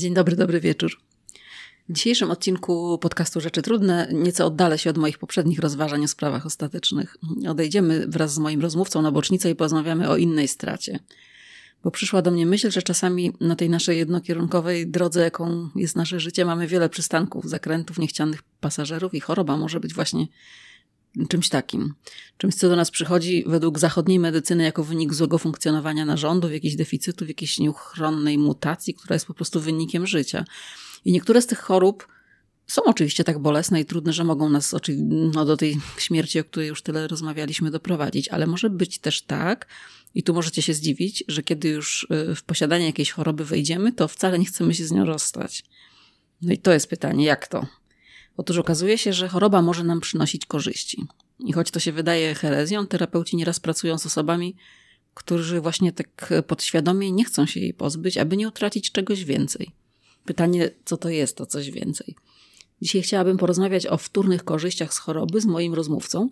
Dzień dobry, dobry wieczór. W dzisiejszym odcinku podcastu Rzeczy Trudne nieco oddalę się od moich poprzednich rozważań o sprawach ostatecznych. Odejdziemy wraz z moim rozmówcą na bocznicę i porozmawiamy o innej stracie. Bo przyszła do mnie myśl, że czasami na tej naszej jednokierunkowej drodze, jaką jest nasze życie, mamy wiele przystanków, zakrętów, niechcianych pasażerów i choroba może być właśnie czymś takim. Czymś, co do nas przychodzi według zachodniej medycyny jako wynik złego funkcjonowania narządów, jakichś deficytów, jakiejś nieuchronnej mutacji, która jest po prostu wynikiem życia. I niektóre z tych chorób są oczywiście tak bolesne i trudne, że mogą nas no, do tej śmierci, o której już tyle rozmawialiśmy, doprowadzić, ale może być też tak, i tu możecie się zdziwić, że kiedy już y, w posiadanie jakiejś choroby wejdziemy, to wcale nie chcemy się z nią rozstać. No i to jest pytanie, jak to? Otóż okazuje się, że choroba może nam przynosić korzyści. I choć to się wydaje herezją, terapeuci nieraz pracują z osobami, którzy właśnie tak podświadomie nie chcą się jej pozbyć, aby nie utracić czegoś więcej. Pytanie, co to jest to coś więcej? Dzisiaj chciałabym porozmawiać o wtórnych korzyściach z choroby z moim rozmówcą,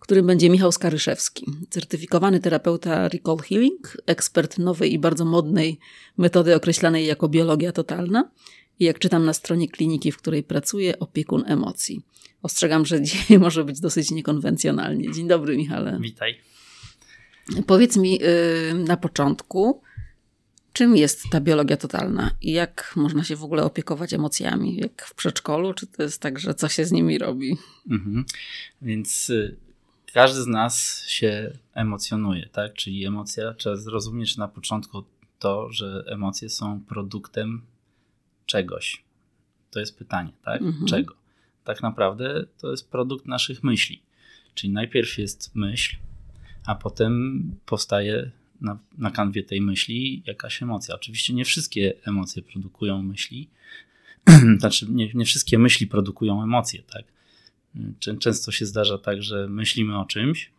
którym będzie Michał Skaryszewski, certyfikowany terapeuta Recall Healing, ekspert nowej i bardzo modnej metody określanej jako biologia totalna i jak czytam na stronie kliniki, w której pracuję, opiekun emocji. Ostrzegam, że dzisiaj może być dosyć niekonwencjonalnie. Dzień dobry, Michale. Witaj. Powiedz mi yy, na początku, czym jest ta biologia totalna i jak można się w ogóle opiekować emocjami? Jak w przedszkolu, czy to jest tak, że co się z nimi robi? Mhm. Więc y, każdy z nas się emocjonuje, tak? Czyli emocja, trzeba zrozumieć na początku to, że emocje są produktem czegoś. To jest pytanie, tak? Mhm. Czego? Tak naprawdę to jest produkt naszych myśli. Czyli najpierw jest myśl, a potem powstaje na, na kanwie tej myśli jakaś emocja. Oczywiście nie wszystkie emocje produkują myśli, znaczy nie, nie wszystkie myśli produkują emocje, tak? Często się zdarza tak, że myślimy o czymś,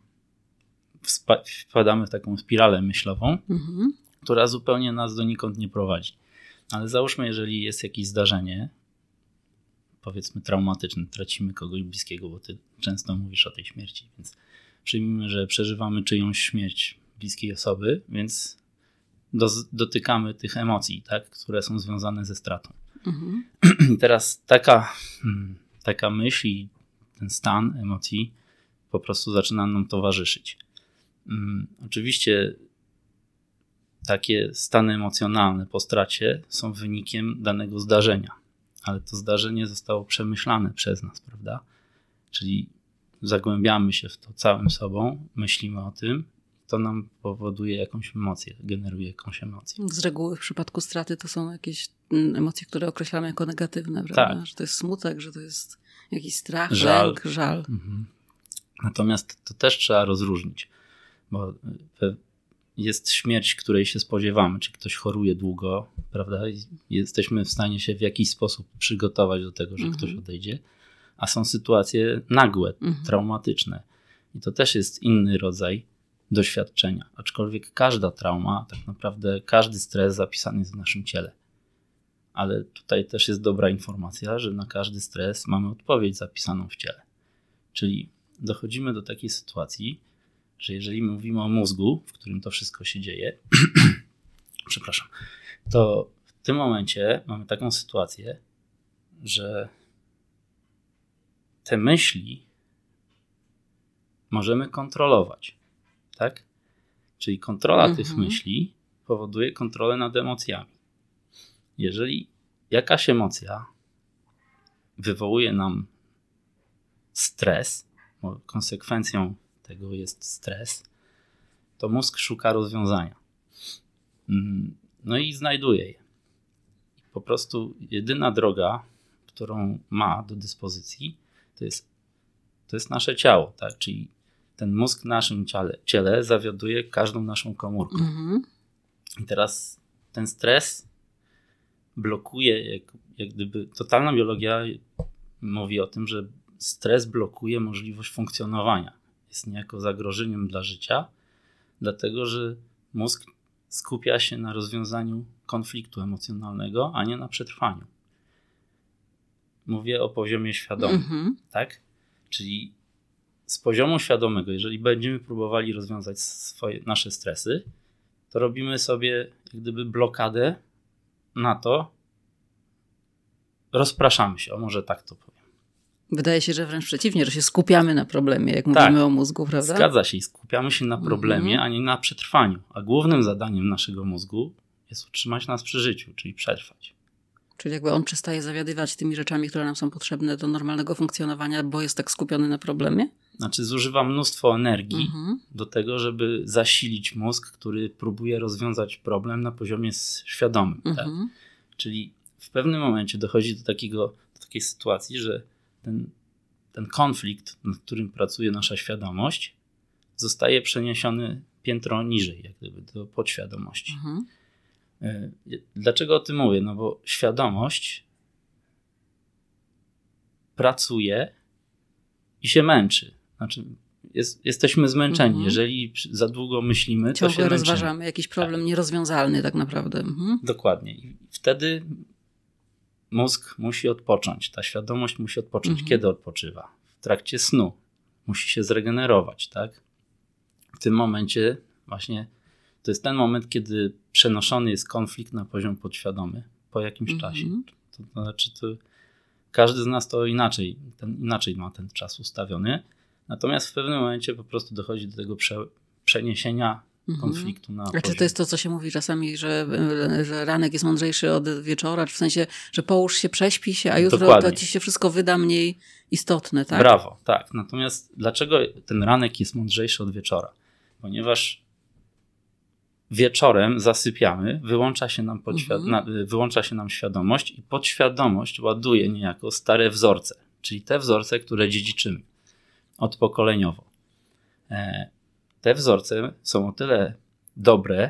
wpadamy w taką spiralę myślową, mhm. która zupełnie nas donikąd nie prowadzi. Ale załóżmy, jeżeli jest jakieś zdarzenie, powiedzmy traumatyczne, tracimy kogoś bliskiego, bo ty często mówisz o tej śmierci, więc przyjmijmy, że przeżywamy czyjąś śmierć bliskiej osoby, więc do, dotykamy tych emocji, tak, które są związane ze stratą. Mhm. I teraz taka, hmm, taka myśl i ten stan emocji po prostu zaczyna nam towarzyszyć. Um, oczywiście takie stany emocjonalne po stracie są wynikiem danego zdarzenia, ale to zdarzenie zostało przemyślane przez nas, prawda? Czyli zagłębiamy się w to całym sobą, myślimy o tym, to nam powoduje jakąś emocję, generuje jakąś emocję. Z reguły w przypadku straty to są jakieś mm, emocje, które określamy jako negatywne, prawda? Tak. Że to jest smutek, że to jest jakiś strach, żal. lęk, żal. Mhm. Natomiast to też trzeba rozróżnić, bo jest śmierć, której się spodziewamy, czy ktoś choruje długo, prawda? I jesteśmy w stanie się w jakiś sposób przygotować do tego, że mhm. ktoś odejdzie, a są sytuacje nagłe, mhm. traumatyczne. I to też jest inny rodzaj doświadczenia. Aczkolwiek każda trauma, tak naprawdę każdy stres zapisany jest w naszym ciele. Ale tutaj też jest dobra informacja, że na każdy stres mamy odpowiedź zapisaną w ciele. Czyli dochodzimy do takiej sytuacji, że jeżeli mówimy o mózgu, w którym to wszystko się dzieje, przepraszam, to w tym momencie mamy taką sytuację, że te myśli możemy kontrolować. Tak? Czyli kontrola mhm. tych myśli powoduje kontrolę nad emocjami. Jeżeli jakaś emocja wywołuje nam stres, konsekwencją tego jest stres, to mózg szuka rozwiązania. Mm, no i znajduje je. Po prostu jedyna droga, którą ma do dyspozycji, to jest, to jest nasze ciało, tak? Czyli ten mózg w naszym ciele, ciele zawiaduje każdą naszą komórką. Mhm. I teraz ten stres blokuje, jak, jak gdyby totalna biologia mówi o tym, że stres blokuje możliwość funkcjonowania jest niejako zagrożeniem dla życia, dlatego że mózg skupia się na rozwiązaniu konfliktu emocjonalnego, a nie na przetrwaniu. Mówię o poziomie świadomym, mm-hmm. tak? Czyli z poziomu świadomego, jeżeli będziemy próbowali rozwiązać swoje, nasze stresy, to robimy sobie jak gdyby blokadę na to, rozpraszamy się, o może tak to powiem. Wydaje się, że wręcz przeciwnie, że się skupiamy na problemie, jak tak, mówimy o mózgu, prawda? Zgadza się i skupiamy się na problemie, mm -hmm. a nie na przetrwaniu. A głównym zadaniem naszego mózgu jest utrzymać nas przy życiu, czyli przetrwać. Czyli jakby on przestaje zawiadywać tymi rzeczami, które nam są potrzebne do normalnego funkcjonowania, bo jest tak skupiony na problemie? Znaczy, zużywa mnóstwo energii mhm. do tego, żeby zasilić mózg, który próbuje rozwiązać problem na poziomie świadomym. Tak? Mhm. Tak? Czyli w pewnym momencie dochodzi do, takiego, do takiej sytuacji, że ten, ten konflikt, nad którym pracuje nasza świadomość, zostaje przeniesiony piętro niżej, jak gdyby do podświadomości. Mhm. E, dlaczego o tym mówię? No bo świadomość pracuje i się męczy. Znaczy, jest, jesteśmy zmęczeni. Mhm. Jeżeli za długo myślimy, Ciągle to się rozważamy męczymy. jakiś problem tak. nierozwiązalny tak naprawdę. Mhm. Dokładnie. I wtedy mózg musi odpocząć, ta świadomość musi odpocząć. Mhm. Kiedy odpoczywa? W trakcie snu. Musi się zregenerować, tak? W tym momencie właśnie to jest ten moment, kiedy przenoszony jest konflikt na poziom podświadomy po jakimś mhm. czasie. To, to znaczy, to każdy z nas to inaczej, ten, inaczej ma ten czas ustawiony. Natomiast w pewnym momencie po prostu dochodzi do tego prze, przeniesienia. Konfliktu na. A czy to jest to, co się mówi czasami, że, że ranek jest mądrzejszy od wieczora, w sensie, że połóż się, prześpi się, a jutro Dokładnie. to ci się wszystko wyda mniej istotne, tak? Brawo, tak. Natomiast dlaczego ten ranek jest mądrzejszy od wieczora? Ponieważ wieczorem zasypiamy, wyłącza się nam, podświad- mhm. wyłącza się nam świadomość i podświadomość ładuje niejako stare wzorce, czyli te wzorce, które dziedziczymy odpokoleniowo. E, te wzorce są o tyle dobre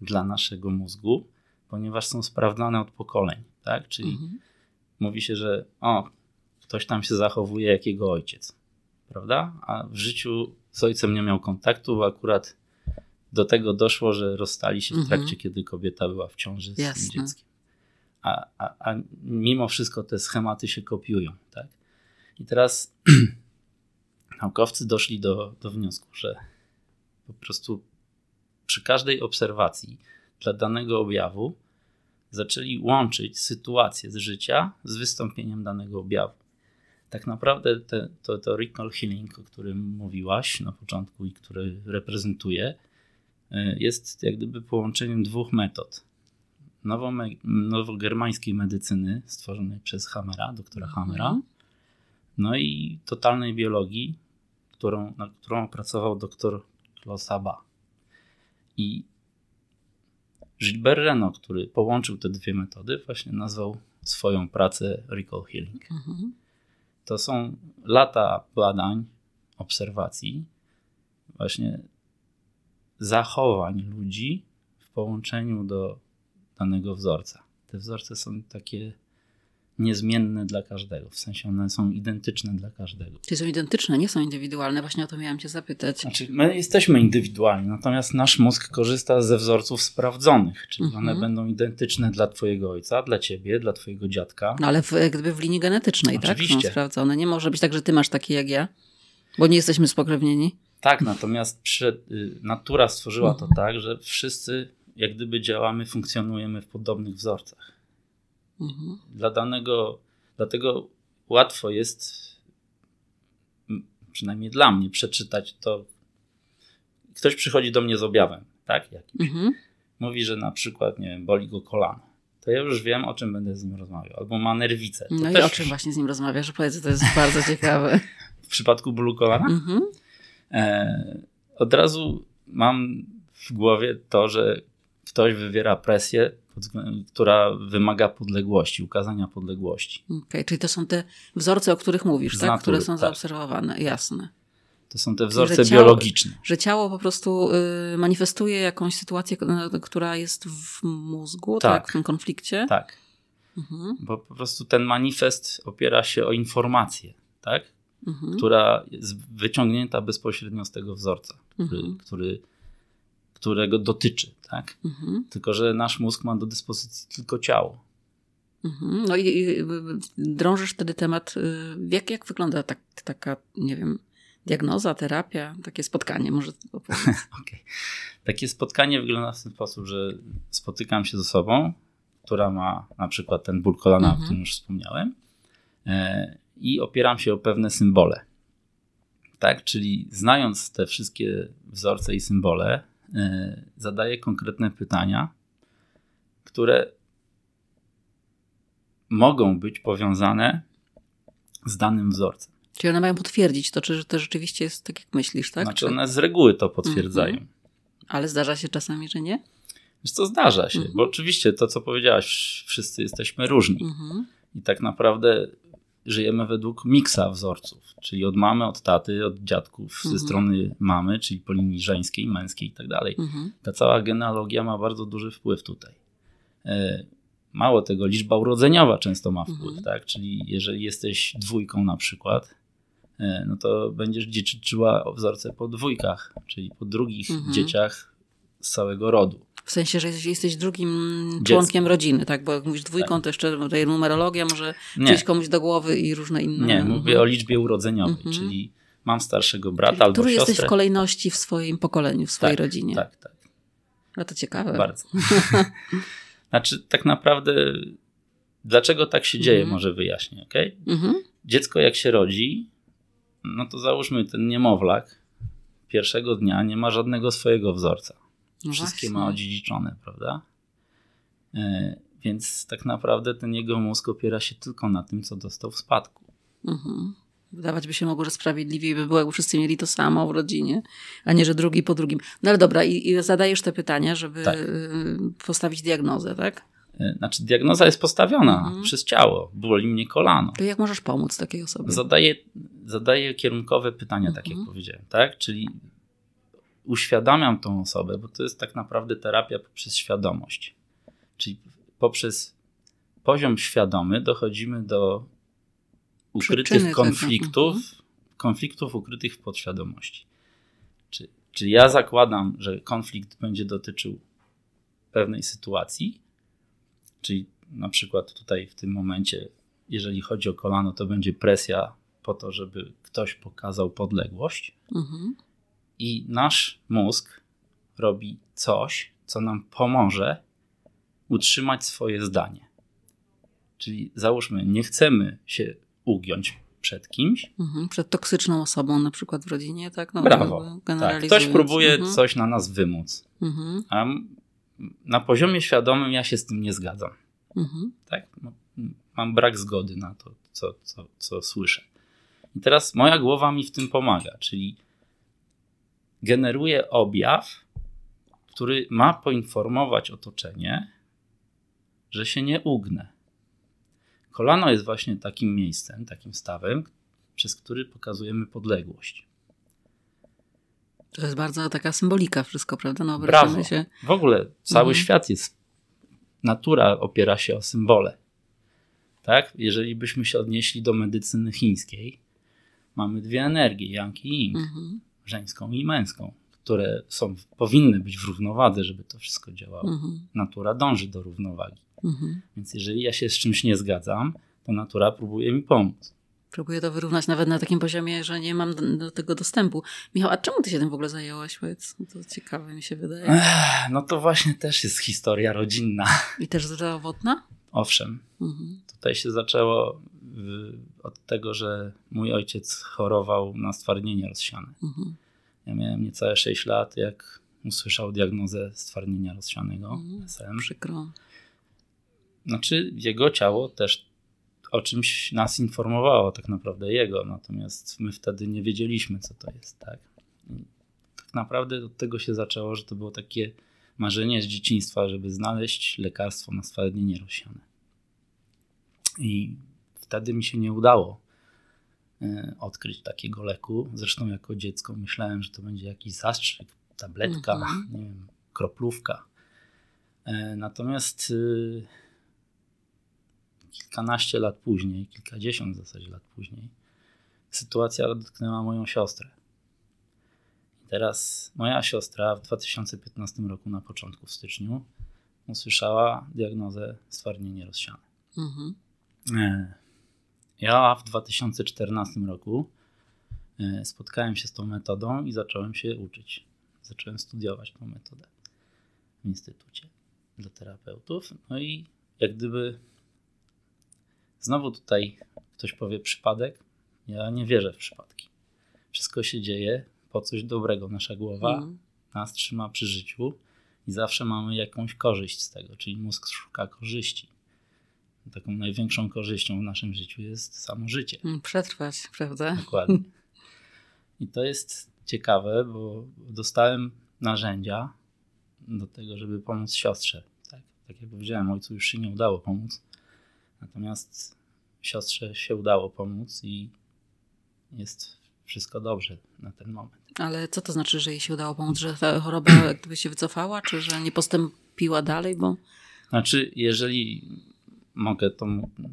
dla naszego mózgu, ponieważ są sprawdzane od pokoleń, tak? Czyli mhm. mówi się, że o, ktoś tam się zachowuje jak jego ojciec, prawda? A w życiu z ojcem nie miał kontaktu, akurat do tego doszło, że rozstali się w trakcie, mhm. kiedy kobieta była w ciąży z Jasne. tym dzieckiem. A, a, a mimo wszystko te schematy się kopiują, tak? I teraz naukowcy doszli do, do wniosku, że po prostu przy każdej obserwacji dla danego objawu zaczęli łączyć sytuację z życia z wystąpieniem danego objawu. Tak naprawdę te, to, to recall healing, o którym mówiłaś na początku i który reprezentuje, e, jest jak gdyby połączeniem dwóch metod. Nowo, nowogermańskiej medycyny stworzonej przez Hammera, doktora Hammera, mhm. no i totalnej biologii, którą, nad którą pracował doktor Klosaba. I Gilbert Reno, który połączył te dwie metody, właśnie nazwał swoją pracę Recall Healing. Mhm. To są lata badań, obserwacji, właśnie zachowań ludzi w połączeniu do danego wzorca. Te wzorce są takie niezmienne dla każdego, w sensie one są identyczne dla każdego. Czyli są identyczne, nie są indywidualne, właśnie o to miałem cię zapytać. Znaczy, my jesteśmy indywidualni, natomiast nasz mózg korzysta ze wzorców sprawdzonych, czyli mhm. one będą identyczne dla twojego ojca, dla ciebie, dla twojego dziadka. No ale w, gdyby w linii genetycznej, Oczywiście. tak? Są sprawdzone. Nie może być tak, że ty masz takie jak ja, bo nie jesteśmy spokrewnieni. Tak, natomiast przy, natura stworzyła mhm. to tak, że wszyscy jak gdyby działamy, funkcjonujemy w podobnych wzorcach. Mhm. Dla danego, dlatego łatwo jest, przynajmniej dla mnie, przeczytać to. Ktoś przychodzi do mnie z objawem, tak? Jakimś. Mhm. Mówi, że na przykład, nie wiem, boli go kolano. To ja już wiem, o czym będę z nim rozmawiał. Albo ma nerwicę. To no i o czym właśnie z nim rozmawiasz? Powiedz, to jest bardzo ciekawe. w przypadku bólu kolana? Mhm. E, od razu mam w głowie to, że ktoś wywiera presję która wymaga podległości, ukazania podległości. Okej, okay, czyli to są te wzorce, o których mówisz, tak? Natury, które są tak. zaobserwowane, jasne. To są te wzorce że biologiczne. Ciało, że ciało po prostu y, manifestuje jakąś sytuację, która jest w mózgu, tak, tak w tym konflikcie. Tak. Mhm. Bo po prostu ten manifest opiera się o informację, tak? Mhm. Która jest wyciągnięta bezpośrednio z tego wzorca, który, mhm. który którego dotyczy, tak? Mhm. Tylko, że nasz mózg ma do dyspozycji tylko ciało. Mhm. No i, i drążysz wtedy temat, y, jak, jak wygląda tak, taka, nie wiem, diagnoza, terapia, takie spotkanie, może opowiedz. okay. Takie spotkanie wygląda w ten sposób, że spotykam się ze sobą, która ma na przykład ten ból kolana, Mhm. o którym już wspomniałem, e, i opieram się o pewne symbole. Tak, czyli znając te wszystkie wzorce i symbole, e, zadaję konkretne pytania, które mogą być powiązane z danym wzorcem. Czyli one mają potwierdzić to, czy to rzeczywiście jest tak, jak myślisz, tak? Znaczy Czy... one z reguły to potwierdzają. Mhm. Ale zdarza się czasami, że nie? Wiesz co, zdarza się, Mhm. bo oczywiście to, co powiedziałaś, wszyscy jesteśmy różni. Mhm. I tak naprawdę żyjemy według miksa wzorców, czyli od mamy, od taty, od dziadków, Mhm. ze strony mamy, czyli po linii żeńskiej, męskiej i tak dalej. Mhm. Ta cała genealogia ma bardzo duży wpływ tutaj. E, Mało tego, liczba urodzeniowa często ma wpływ, Mhm. tak? Czyli jeżeli jesteś dwójką na przykład, e, no to będziesz dziedziczyła wzorce po dwójkach, czyli po drugich Mhm. dzieciach z całego rodu. W sensie, że jesteś, drugim członkiem rodziny, tak? Bo jak mówisz dwójką, to jeszcze tutaj numerologia może Nie, przyjść komuś do głowy i różne inne. nie mówię o liczbie urodzeniowej, Mhm. czyli mam starszego brata Czyli albo Który siostrę. jesteś w kolejności w swoim pokoleniu, w swojej tak, rodzinie. Tak, tak. No to ciekawe. Bardzo. znaczy, tak naprawdę, dlaczego tak się dzieje, Mhm. może wyjaśnię, ok? Mhm. Dziecko, jak się rodzi, no to załóżmy ten niemowlak pierwszego dnia nie ma żadnego swojego wzorca. No Wszystkie właśnie. ma odziedziczone, prawda? E, więc tak naprawdę ten jego mózg opiera się tylko na tym, co dostał w spadku. Mhm. Wydawać by się mogło, że sprawiedliwiej by było, jakby wszyscy mieli to samo w rodzinie, a nie, że drugi po drugim. No ale dobra, i, i zadajesz te pytania, żeby Tak. y, postawić diagnozę, tak? E, Znaczy, diagnoza jest postawiona Mhm. przez ciało. Boli mnie kolano. To jak możesz pomóc takiej osobie? Zadaję, zadaję kierunkowe pytania, tak jak Mhm. powiedziałem, tak? Czyli uświadamiam tą osobę, bo to jest tak naprawdę terapia poprzez świadomość. Czyli poprzez poziom świadomy dochodzimy do ukrytych Przyczyny tego. konfliktów, Mhm. konfliktów ukrytych w podświadomości. Czy, czyli ja zakładam, że konflikt będzie dotyczył pewnej sytuacji, czyli na przykład tutaj w tym momencie, jeżeli chodzi o kolano, to będzie presja po to, żeby ktoś pokazał podległość Mhm. I nasz mózg robi coś, co nam pomoże utrzymać swoje zdanie. Czyli załóżmy, nie chcemy się ugiąć przed kimś. Mhm. Przed toksyczną osobą na przykład w rodzinie, tak? No, Brawo. Tak, ktoś próbuje Mhm. coś na nas wymóc. Mhm. A na poziomie świadomym ja się z tym nie zgadzam. Mhm. Tak? Mam brak zgody na to, co, co, co słyszę. I teraz moja głowa mi w tym pomaga, czyli generuje objaw, który ma poinformować otoczenie, że się nie ugnę. Kolano jest właśnie takim miejscem, takim stawem, przez który pokazujemy podległość. To jest bardzo taka symbolika wszystko, prawda? No, Brawo. się. W ogóle cały Mhm. świat jest. Natura opiera się o symbole. Tak? Jeżeli byśmy się odnieśli do medycyny chińskiej, mamy dwie energie, yang i yin, Mhm. Żeńską i męską, które są, powinny być w równowadze, żeby to wszystko działało. Mhm. Natura dąży do równowagi. Mhm. Więc jeżeli ja się z czymś nie zgadzam, to natura próbuje mi pomóc. Próbuję to wyrównać nawet na takim poziomie, że nie mam do, do tego dostępu. Michał, a czemu ty się tym w ogóle zajęłaś? Powiedz, No to ciekawe mi się wydaje. Ech, no to właśnie też jest historia rodzinna. I też zdrowotna? Owszem, Mhm. Tutaj się zaczęło od tego, że mój ojciec chorował na stwardnienie rozsiane. Mhm. Ja miałem niecałe 6 lat, jak usłyszał diagnozę stwardnienia rozsianego, Mhm. SM. Przykro. Znaczy, jego ciało też o czymś nas informowało, tak naprawdę jego, natomiast my wtedy nie wiedzieliśmy, co to jest, tak? Tak naprawdę od tego się zaczęło, że to było takie marzenie z dzieciństwa, żeby znaleźć lekarstwo na stwardnienie rozsiane. I wtedy mi się nie udało e, odkryć takiego leku. Zresztą jako dziecko myślałem, że to będzie jakiś zastrzyk, tabletka, Mhm. nie wiem, kroplówka. E, Natomiast y, kilkanaście lat później, kilkadziesiąt w zasadzie lat później, sytuacja dotknęła moją siostrę. I teraz moja siostra w 2015 roku, na początku w styczniu, usłyszała diagnozę stwardnienie rozsiane. Mhm. E, Ja w 2014 roku e, spotkałem się z tą metodą i zacząłem się uczyć. Zacząłem studiować tą metodę w instytucie dla terapeutów. No i jak gdyby znowu tutaj ktoś powie przypadek. Ja nie wierzę w przypadki. Wszystko się dzieje po coś dobrego. Nasza głowa mm. nas trzyma przy życiu i zawsze mamy jakąś korzyść z tego, czyli mózg szuka korzyści. Taką największą korzyścią w naszym życiu jest samo życie. Mm, przetrwać, prawda? Dokładnie. I to jest ciekawe, bo dostałem narzędzia do tego, żeby pomóc siostrze. Tak, tak jak powiedziałem, ojcu już się nie udało pomóc. Natomiast siostrze się udało pomóc i jest wszystko dobrze na ten moment. Ale co to znaczy, że jej się udało pomóc? Że ta choroba gdyby się wycofała, czy że nie postąpiła dalej? Bo... Znaczy, jeżeli mogę to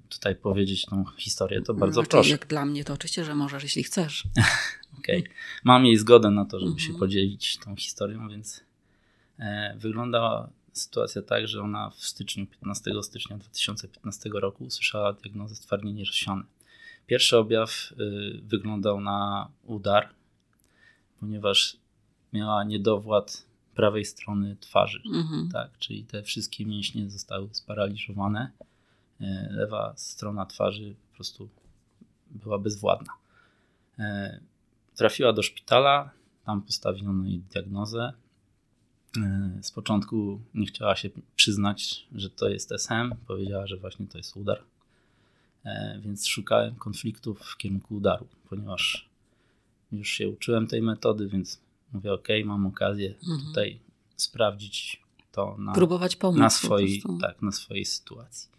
tutaj powiedzieć tą historię, to bardzo znaczy, proszę. Jak dla mnie to oczywiście, że możesz, jeśli chcesz. Okej. Okay. Mam jej zgodę na to, żeby mhm. się podzielić tą historią, więc e, wyglądała sytuacja tak, że ona w styczniu, 15 stycznia 2015 roku usłyszała diagnozę stwardnienie rozsiane. Pierwszy objaw y, wyglądał na udar, ponieważ miała niedowład prawej strony twarzy, mhm. tak? czyli te wszystkie mięśnie zostały sparaliżowane. Y, lewa strona twarzy po prostu była bezwładna. Y, trafiła do szpitala, tam postawiono jej diagnozę. Z początku nie chciała się przyznać, że to jest SM. Powiedziała, że właśnie to jest udar. E, więc szukałem konfliktów w kierunku udaru, ponieważ już się uczyłem tej metody, więc mówię, ok, mam okazję mhm. tutaj sprawdzić to na, Próbować pomóc na, swojej, tak, na swojej sytuacji.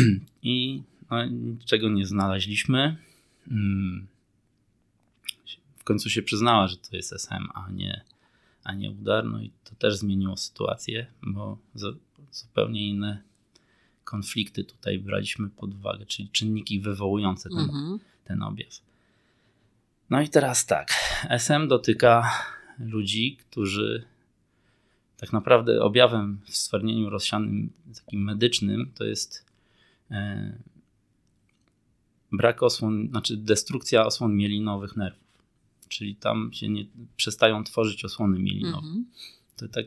I no, czego nie znaleźliśmy. Mm, w końcu się przyznała, że to jest SM, a nie, a nie udar. No i to też zmieniło sytuację, bo zupełnie inne konflikty tutaj braliśmy pod uwagę, czyli czynniki wywołujące ten, mhm. ten objaw. No i teraz tak. SM dotyka ludzi, którzy tak naprawdę objawem w stwardnieniu rozsianym takim medycznym to jest brak osłon, znaczy destrukcja osłon mielinowych nerwów. Czyli tam się nie przestają tworzyć osłony mielinowe. Mhm. To tak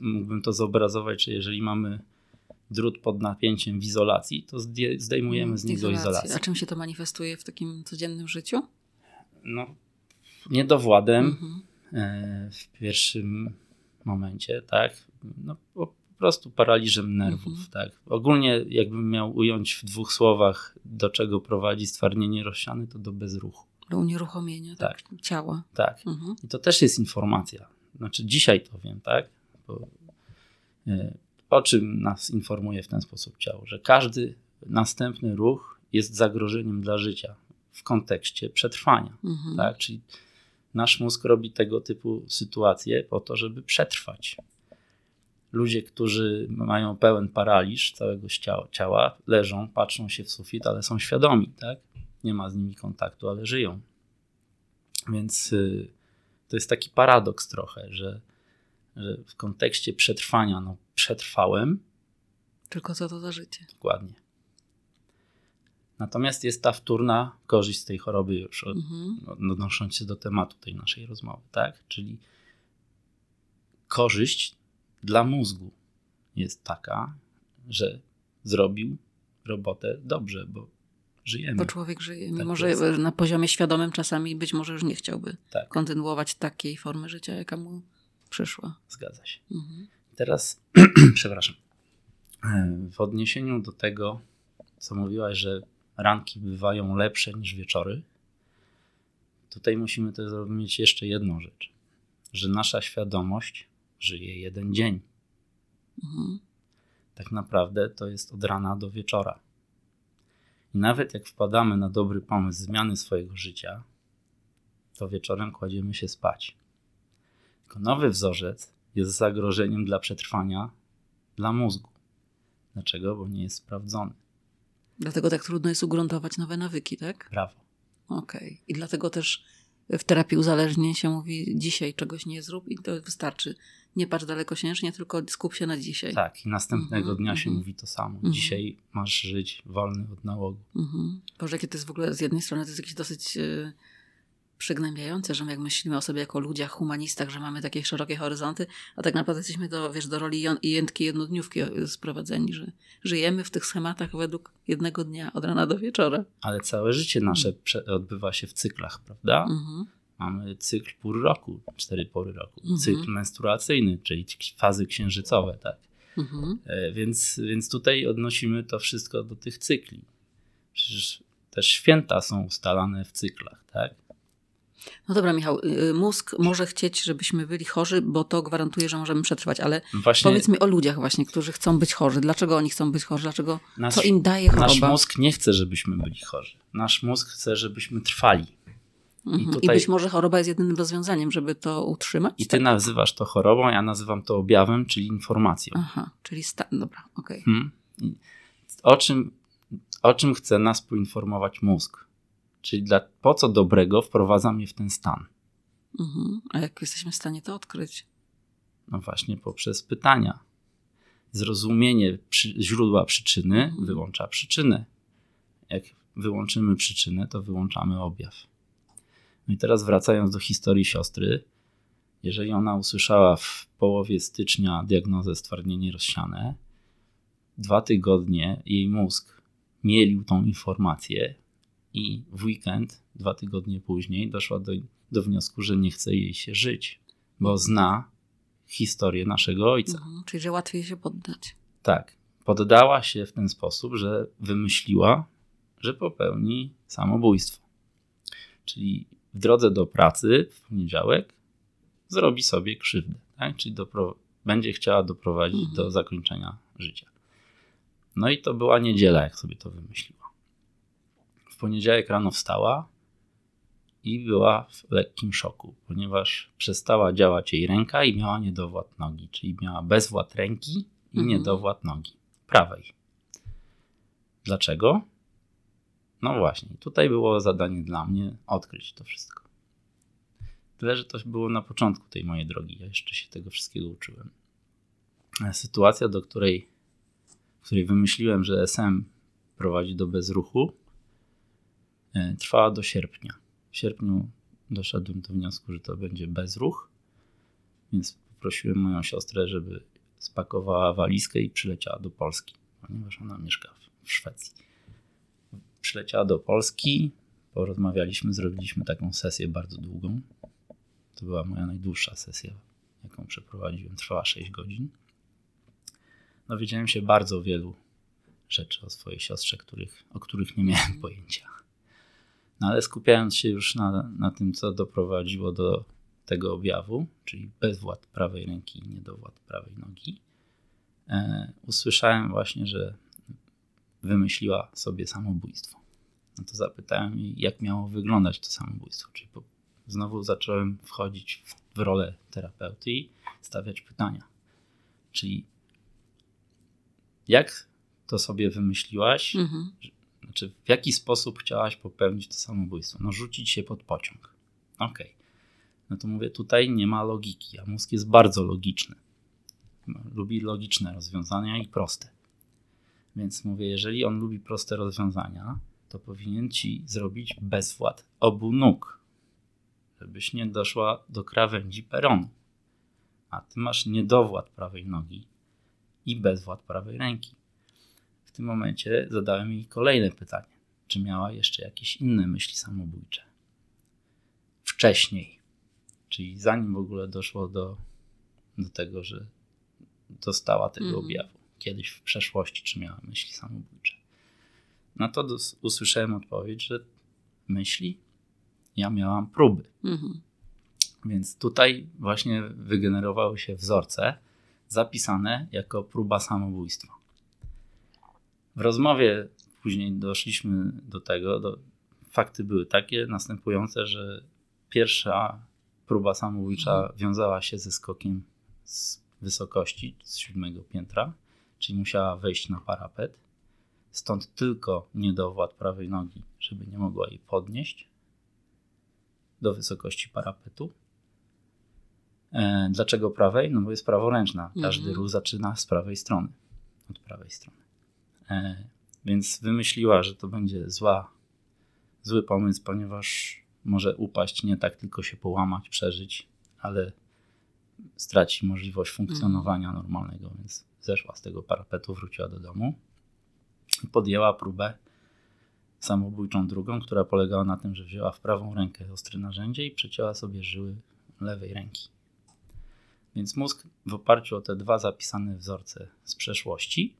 mógłbym to zobrazować, że jeżeli mamy drut pod napięciem w izolacji, to zdejmujemy z niego izolację. A czym się to manifestuje w takim codziennym życiu? No, niedowładem mhm. E, w pierwszym momencie, tak? No, prostu paraliżem nerwów, mhm. tak? Ogólnie jakbym miał ująć w dwóch słowach, do czego prowadzi stwardnienie rozsiany, to do bezruchu. Do unieruchomienia tak. tak ciała. Tak. Mhm. I to też jest informacja. Znaczy dzisiaj to wiem, tak? Bo, e, o czym nas informuje w ten sposób ciało? Że każdy następny ruch jest zagrożeniem dla życia w kontekście przetrwania. Mhm. Tak? Czyli nasz mózg robi tego typu sytuacje po to, żeby przetrwać. Ludzie, którzy mają pełen paraliż całego ciała, leżą, patrzą się w sufit, ale są świadomi, tak? Nie ma z nimi kontaktu, ale żyją. Więc y, to jest taki paradoks trochę, że że w kontekście przetrwania, no przetrwałem. Tylko co to za życie? Dokładnie. Natomiast jest ta wtórna korzyść z tej choroby już, mhm. odnosząc się do tematu tej naszej rozmowy, tak? Czyli korzyść dla mózgu jest taka, że zrobił robotę dobrze, bo żyjemy. Bo człowiek żyje, tak mimo że na poziomie świadomym czasami być może już nie chciałby tak. kontynuować takiej formy życia, jaka mu przyszła. Zgadza się. Mhm. Teraz, przepraszam, w odniesieniu do tego, co mówiłaś, że ranki bywają lepsze niż wieczory, tutaj musimy też zrozumieć jeszcze jedną rzecz, że nasza świadomość żyje jeden dzień. Mhm. Tak naprawdę to jest od rana do wieczora. I nawet jak wpadamy na dobry pomysł zmiany swojego życia, to wieczorem kładziemy się spać. Tylko nowy wzorzec jest zagrożeniem dla przetrwania dla mózgu. Dlaczego? Bo nie jest sprawdzony. Dlatego tak trudno jest ugruntować nowe nawyki, tak? Brawo. Okej. Okay. I dlatego też w terapii uzależnień się mówi dzisiaj czegoś nie zrób i to wystarczy. Nie patrz dalekosiężnie, tylko skup się na dzisiaj. Tak, i następnego mm -hmm, dnia się mm -hmm. mówi to samo. -hmm. Dzisiaj masz żyć wolny od nałogu. -hmm. Boże, jakie to jest w ogóle z jednej strony to jest jakieś dosyć... Yy przygnębiające, że my jak myślimy o sobie jako ludziach, humanistach, że mamy takie szerokie horyzonty, a tak naprawdę jesteśmy do, wiesz, do roli jętki jednodniówki sprowadzeni, że żyjemy w tych schematach według jednego dnia, od rana do wieczora. Ale całe życie nasze odbywa się w cyklach, prawda? Mhm. Mamy cykl pór roku, cztery pory roku. Mhm. Cykl menstruacyjny, czyli fazy księżycowe, tak? Mhm. E, więc, więc tutaj odnosimy to wszystko do tych cykli. Przecież też święta są ustalane w cyklach, tak? No dobra, Michał, y, mózg może chcieć, żebyśmy byli chorzy, bo to gwarantuje, że możemy przetrwać, ale właśnie, powiedz mi o ludziach właśnie, którzy chcą być chorzy. Dlaczego oni chcą być chorzy? Dlaczego, nasz, co im daje choroba? Nasz mózg nie chce, żebyśmy byli chorzy. Nasz mózg chce, żebyśmy trwali. Mhm. I, tutaj... I, być może choroba jest jedynym rozwiązaniem, żeby to utrzymać? I ty tak? nazywasz to chorobą, ja nazywam to objawem, czyli informacją. Aha, czyli stan, dobra, okej. Okay. Hmm? O czym o czym chce nas poinformować mózg. Czyli dla, po co dobrego wprowadza mnie w ten stan. Mhm. A jak jesteśmy w stanie to odkryć? No właśnie poprzez pytania. Zrozumienie przy, źródła przyczyny mhm. wyłącza przyczynę. Jak wyłączymy przyczynę, to wyłączamy objaw. No i teraz wracając do historii siostry, jeżeli ona usłyszała w połowie stycznia diagnozę stwardnienie rozsiane, dwa tygodnie jej mózg mielił tą informację i w weekend, dwa tygodnie później, doszła do, do wniosku, że nie chce jej się żyć, bo zna historię naszego ojca. Mhm, czyli, że łatwiej się poddać. Tak. Poddała się w ten sposób, że wymyśliła, że popełni samobójstwo. Czyli w drodze do pracy w poniedziałek zrobi sobie krzywdę, tak? czyli dopro- będzie chciała doprowadzić mhm. do zakończenia życia. No i to była niedziela, jak sobie to wymyśliła. Poniedziałek rano wstała i była w lekkim szoku, ponieważ przestała działać jej ręka i miała niedowład nogi, czyli miała bezwład ręki i mhm. niedowład nogi prawej. Dlaczego? No właśnie, tutaj było zadanie dla mnie odkryć to wszystko. Tyle, że to było na początku tej mojej drogi. Ja jeszcze się tego wszystkiego uczyłem. Sytuacja, do której w której wymyśliłem, że SM prowadzi do bezruchu, e, trwała do sierpnia. W sierpniu doszedłem do wniosku, że to będzie bezruch, więc poprosiłem moją siostrę, żeby spakowała walizkę i przyleciała do Polski, ponieważ ona mieszka w Szwecji. Przyleciała do Polski, porozmawialiśmy, zrobiliśmy taką sesję bardzo długą. To była moja najdłuższa sesja, jaką przeprowadziłem. Trwała 6 godzin dowiedziałem się bardzo wielu rzeczy o swojej siostrze, których, o których nie miałem pojęcia. No ale skupiając się już na, na tym, co doprowadziło do tego objawu, czyli bezwład prawej ręki i niedowład prawej nogi, e, usłyszałem właśnie, że wymyśliła sobie samobójstwo. No to zapytałem jej, jak miało wyglądać to samobójstwo. Czyli po, znowu zacząłem wchodzić w, w rolę terapeuty i stawiać pytania. Czyli jak to sobie wymyśliłaś? Mhm. Znaczy, w jaki sposób chciałaś popełnić to samobójstwo? No, rzucić się pod pociąg. Okej. Okay. No to mówię, tutaj nie ma logiki, a mózg jest bardzo logiczny. Lubi logiczne rozwiązania i proste. Więc mówię, jeżeli on lubi proste rozwiązania, to powinien ci zrobić bezwład obu nóg, żebyś nie doszła do krawędzi peronu. A ty masz niedowład prawej nogi, i bezwład prawej ręki. W tym momencie zadałem jej kolejne pytanie: czy miała jeszcze jakieś inne myśli samobójcze? Wcześniej, czyli zanim w ogóle doszło do, do tego, że dostała tego mm. objawu, kiedyś w przeszłości, czy miała myśli samobójcze. Na to dos- usłyszałem odpowiedź, że myśli, ja miałam próby. Mm-hmm. Więc tutaj właśnie wygenerowały się wzorce, zapisane jako próba samobójstwa. W rozmowie później doszliśmy do tego, do, fakty były takie następujące, że pierwsza próba samobójcza mhm. wiązała się ze skokiem z wysokości z siódmego piętra, czyli musiała wejść na parapet. Stąd tylko niedowład prawej nogi, żeby nie mogła jej podnieść do wysokości parapetu. E, dlaczego prawej? No bo jest praworęczna. Każdy mhm. ruch zaczyna z prawej strony, od prawej strony. E, więc wymyśliła, że to będzie zła, zły pomysł, ponieważ może upaść, nie tak tylko się połamać, przeżyć, ale straci możliwość funkcjonowania mhm. normalnego, więc zeszła z tego parapetu, wróciła do domu i podjęła próbę samobójczą drugą, która polegała na tym, że wzięła w prawą rękę ostre narzędzie i przecięła sobie żyły lewej ręki. Więc mózg w oparciu o te dwa zapisane wzorce z przeszłości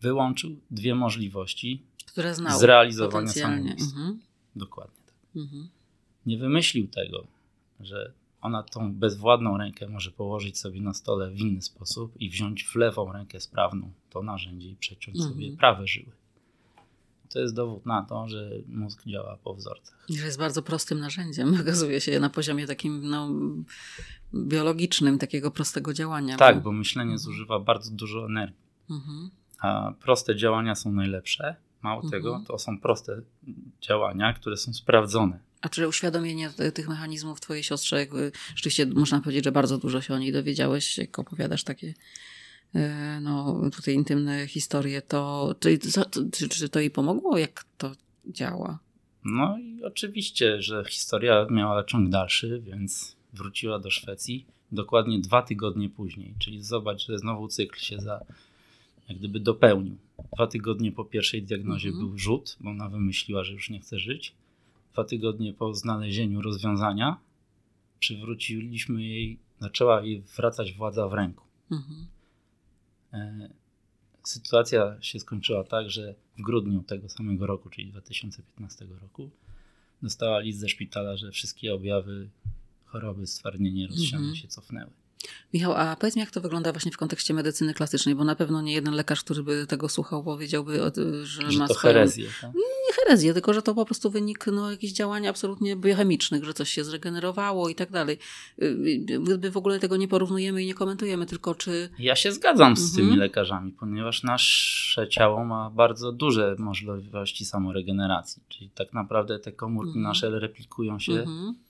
wyłączył dwie możliwości które znał zrealizowania samobójstwa. Mhm. Dokładnie tak. Mhm. Nie wymyślił tego, że ona tą bezwładną rękę może położyć sobie na stole w inny sposób i wziąć w lewą rękę sprawną to narzędzie i przeciąć mhm. sobie prawe żyły. To jest dowód na to, że mózg działa po wzorcach. Że jest bardzo prostym narzędziem. Okazuje się na poziomie takim no, biologicznym, takiego prostego działania. Tak, bo myślenie mhm. zużywa bardzo dużo energii. Mhm. A proste działania są najlepsze. Mało mhm. tego, to są proste działania, które są sprawdzone. A czy uświadomienie tych mechanizmów twojej siostrze, rzeczywiście można powiedzieć, że bardzo dużo się o niej dowiedziałeś, jak opowiadasz takie e, no, tutaj intymne historie, to czy, czy, czy to jej pomogło? Jak to działa? No i oczywiście, że historia miała ciąg dalszy, więc wróciła do Szwecji dokładnie dwa tygodnie później. Czyli zobacz, że znowu cykl się za, jak gdyby dopełnił. Dwa tygodnie po pierwszej diagnozie mhm. był rzut, bo ona wymyśliła, że już nie chce żyć dwa tygodnie po znalezieniu rozwiązania przywróciliśmy jej, zaczęła jej wracać władza w ręku. Mhm. E, sytuacja się skończyła tak, że w grudniu tego samego roku, czyli 2015 roku, dostała list ze szpitala, że wszystkie objawy choroby stwardnienie rozsiane mhm. się cofnęły. Michał, a powiedz mi, jak to wygląda właśnie w kontekście medycyny klasycznej, bo na pewno nie jeden lekarz, który by tego słuchał, powiedziałby, że, że ma to swoją... herezję. Tak? Nie herezję, tylko że to po prostu wynik no, jakichś działań absolutnie biochemicznych, że coś się zregenerowało i tak dalej. Gdyby w ogóle tego nie porównujemy i nie komentujemy, tylko czy... Ja się zgadzam z tymi mhm. lekarzami, ponieważ nasze ciało ma bardzo duże możliwości samoregeneracji, czyli tak naprawdę te komórki mhm. nasze replikują się mhm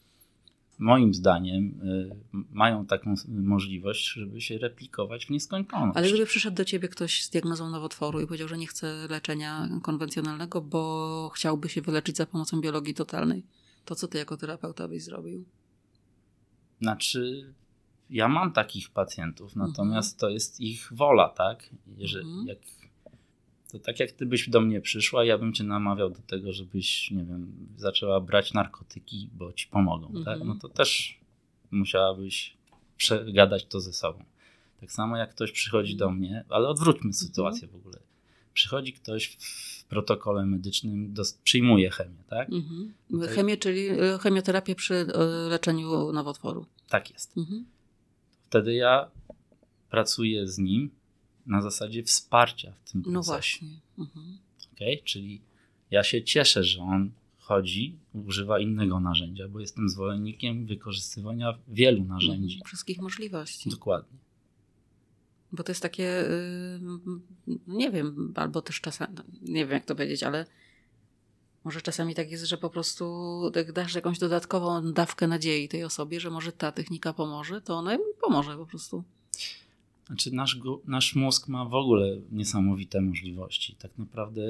moim zdaniem y, mają taką możliwość, żeby się replikować w nieskończoność. Ale żeby przyszedł do ciebie ktoś z diagnozą nowotworu i powiedział, że nie chce leczenia konwencjonalnego, bo chciałby się wyleczyć za pomocą biologii totalnej, to co ty jako terapeuta byś zrobił? Znaczy, ja mam takich pacjentów, mhm. natomiast mhm. to jest ich wola, tak? Jeżeli, mhm. jak to tak jak ty byś do mnie przyszła, ja bym cię namawiał do tego, żebyś, nie wiem, zaczęła brać narkotyki, bo ci pomogą, tak? mhm. tak? No to też musiałabyś przegadać to ze sobą. Tak samo jak ktoś przychodzi do mnie, ale odwróćmy mhm. sytuację w ogóle. Przychodzi ktoś w protokole medycznym, do, przyjmuje chemię, tak? Mhm. Chemię, czyli e, chemioterapię przy e, leczeniu nowotworu. Tak jest. Mhm. Wtedy ja pracuję z nim na zasadzie wsparcia w tym no procesie. No właśnie. Mhm. Okay? Czyli ja się cieszę, że on chodzi, używa innego narzędzia, bo jestem zwolennikiem wykorzystywania wielu narzędzi. Mhm. Wszystkich możliwości. Dokładnie. Bo to jest takie, yy, nie wiem, albo też czasami, nie wiem jak to powiedzieć, ale może czasami tak jest, że po prostu jak dasz jakąś dodatkową dawkę nadziei tej osobie, że może ta technika pomoże, to ona pomoże po prostu. Znaczy nasz, nasz mózg ma w ogóle niesamowite możliwości. Tak naprawdę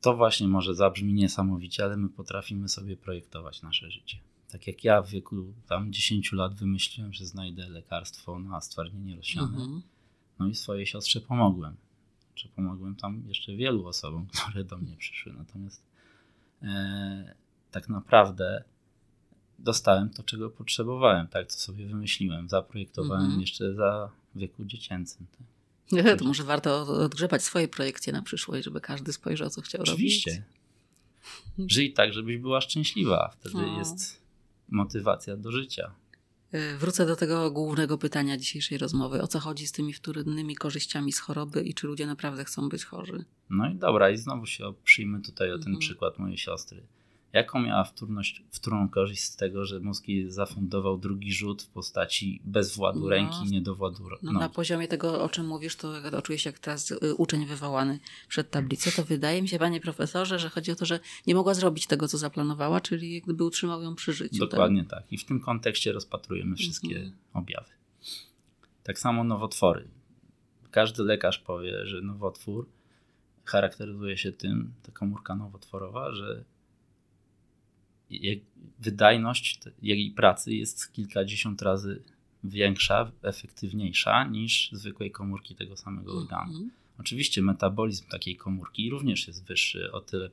to właśnie może zabrzmi niesamowicie, ale my potrafimy sobie projektować nasze życie. Tak jak ja w wieku tam 10 lat wymyśliłem, że znajdę lekarstwo na stwardnienie rozsiane. Mhm. No i swojej siostrze pomogłem. Czy pomogłem tam jeszcze wielu osobom, które do mnie przyszły. Natomiast e, tak naprawdę dostałem to, czego potrzebowałem, tak, co sobie wymyśliłem, zaprojektowałem -hmm. jeszcze za wieku dziecięcym. Tak. To może warto odgrzebać swoje projekcje na przyszłość, żeby każdy spojrzał, co chciał Oczywiście. robić. Oczywiście. Żyj tak, żebyś była szczęśliwa. Wtedy o. jest motywacja do życia. Y, wrócę do tego głównego pytania dzisiejszej rozmowy. O co chodzi z tymi wtórnymi korzyściami z choroby i czy ludzie naprawdę chcą być chorzy? No i dobra, i znowu się przyjmę tutaj o ten mhm. przykład mojej siostry. Jaką miała wtórność, wtórną korzyść z tego, że mózg jej zafundował drugi rzut w postaci bezwładu no, ręki, niedowładu no, Na poziomie tego, o czym mówisz, to czuję się jak teraz y, uczeń wywołany przed tablicę, to wydaje mi się, panie profesorze, że chodzi o to, że nie mogła zrobić tego, co zaplanowała, czyli jak gdyby utrzymał ją przy życiu. Tak? Dokładnie tak. tak. I w tym kontekście rozpatrujemy wszystkie mhm. objawy. Tak samo nowotwory. Każdy lekarz powie, że nowotwór charakteryzuje się tym, ta komórka nowotworowa, że wydajność jej pracy jest kilkadziesiąt razy większa, efektywniejsza niż zwykłej komórki tego samego organu. Mhm. Oczywiście metabolizm takiej komórki również jest wyższy o tyle,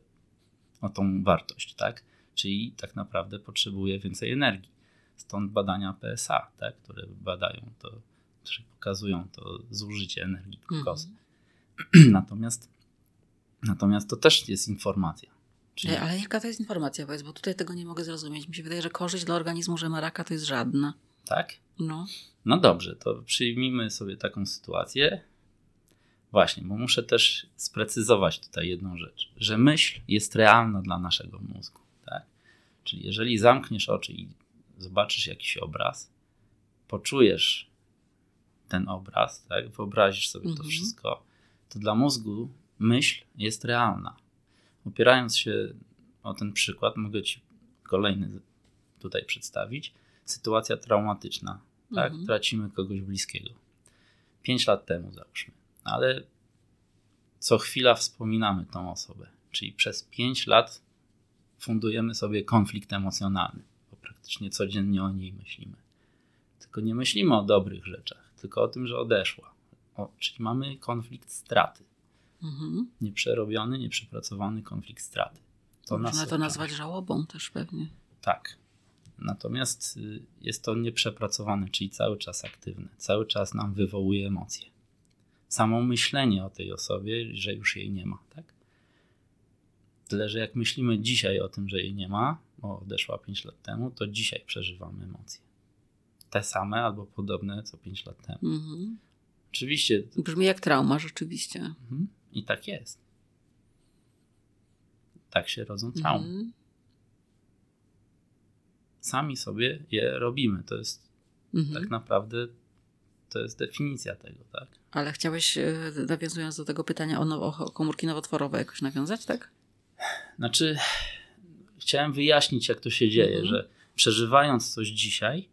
o tą wartość, tak? Czyli tak naprawdę potrzebuje więcej energii. Stąd badania PSA, tak? które badają to, które pokazują to zużycie energii glukozy. Mhm. Natomiast, natomiast to też jest informacja. Czyli... Ale jaka to jest informacja, powiedz, bo tutaj tego nie mogę zrozumieć. Mi się wydaje, że korzyść dla organizmu, że ma raka, to jest żadna. Tak? No. No dobrze, to przyjmijmy sobie taką sytuację. Właśnie, bo muszę też sprecyzować tutaj jedną rzecz, że myśl jest realna dla naszego mózgu. Tak? Czyli jeżeli zamkniesz oczy i zobaczysz jakiś obraz, poczujesz ten obraz, tak? wyobrazisz sobie mhm. to wszystko, to dla mózgu myśl jest realna. Opierając się o ten przykład, mogę Ci kolejny tutaj przedstawić. Sytuacja traumatyczna. Tak? Mhm. Tracimy kogoś bliskiego. Pięć lat temu załóżmy. Ale co chwila wspominamy tą osobę. Czyli przez pięć lat fundujemy sobie konflikt emocjonalny, bo praktycznie codziennie o niej myślimy. Tylko nie myślimy o dobrych rzeczach, tylko o tym, że odeszła. O, czyli mamy konflikt straty. Mhm. Nieprzerobiony, nieprzepracowany konflikt straty. To Można to nazwać żałobą też pewnie. Tak. Natomiast y, jest to nieprzepracowane, czyli cały czas aktywne. Cały czas nam wywołuje emocje. Samo myślenie o tej osobie, że już jej nie ma, tak? Tyle, że jak myślimy dzisiaj o tym, że jej nie ma, bo odeszła 5 lat temu, to dzisiaj przeżywamy emocje. Te same albo podobne co 5 lat temu. Mhm. Oczywiście. Brzmi jak trauma, rzeczywiście. Mhm. I tak jest. Tak się rodzą traumy. Mhm. Sami sobie je robimy. To jest mhm. tak naprawdę to jest definicja tego, tak? Ale chciałeś, e, nawiązując do tego pytania o, now- o komórki nowotworowe, jakoś nawiązać, tak? Znaczy, chciałem wyjaśnić, jak to się dzieje, mhm. że przeżywając coś dzisiaj,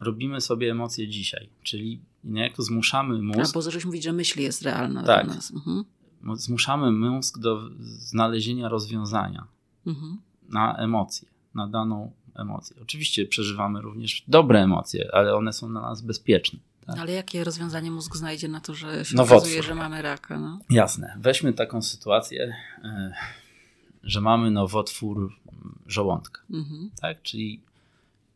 robimy sobie emocje dzisiaj, czyli niejako zmuszamy mózg. A bo zacząłeś mówić, że myśl jest realna tak, dla nas. Mhm. Zmuszamy mózg do znalezienia rozwiązania mhm. na emocje, na daną emocję. Oczywiście przeżywamy również dobre emocje, ale one są dla nas bezpieczne. Tak? Ale jakie rozwiązanie mózg znajdzie na to, że się Nowotwór. okazuje, że mamy raka? No? Jasne. Weźmy taką sytuację, e, że mamy nowotwór żołądka. Mhm. Tak? Czyli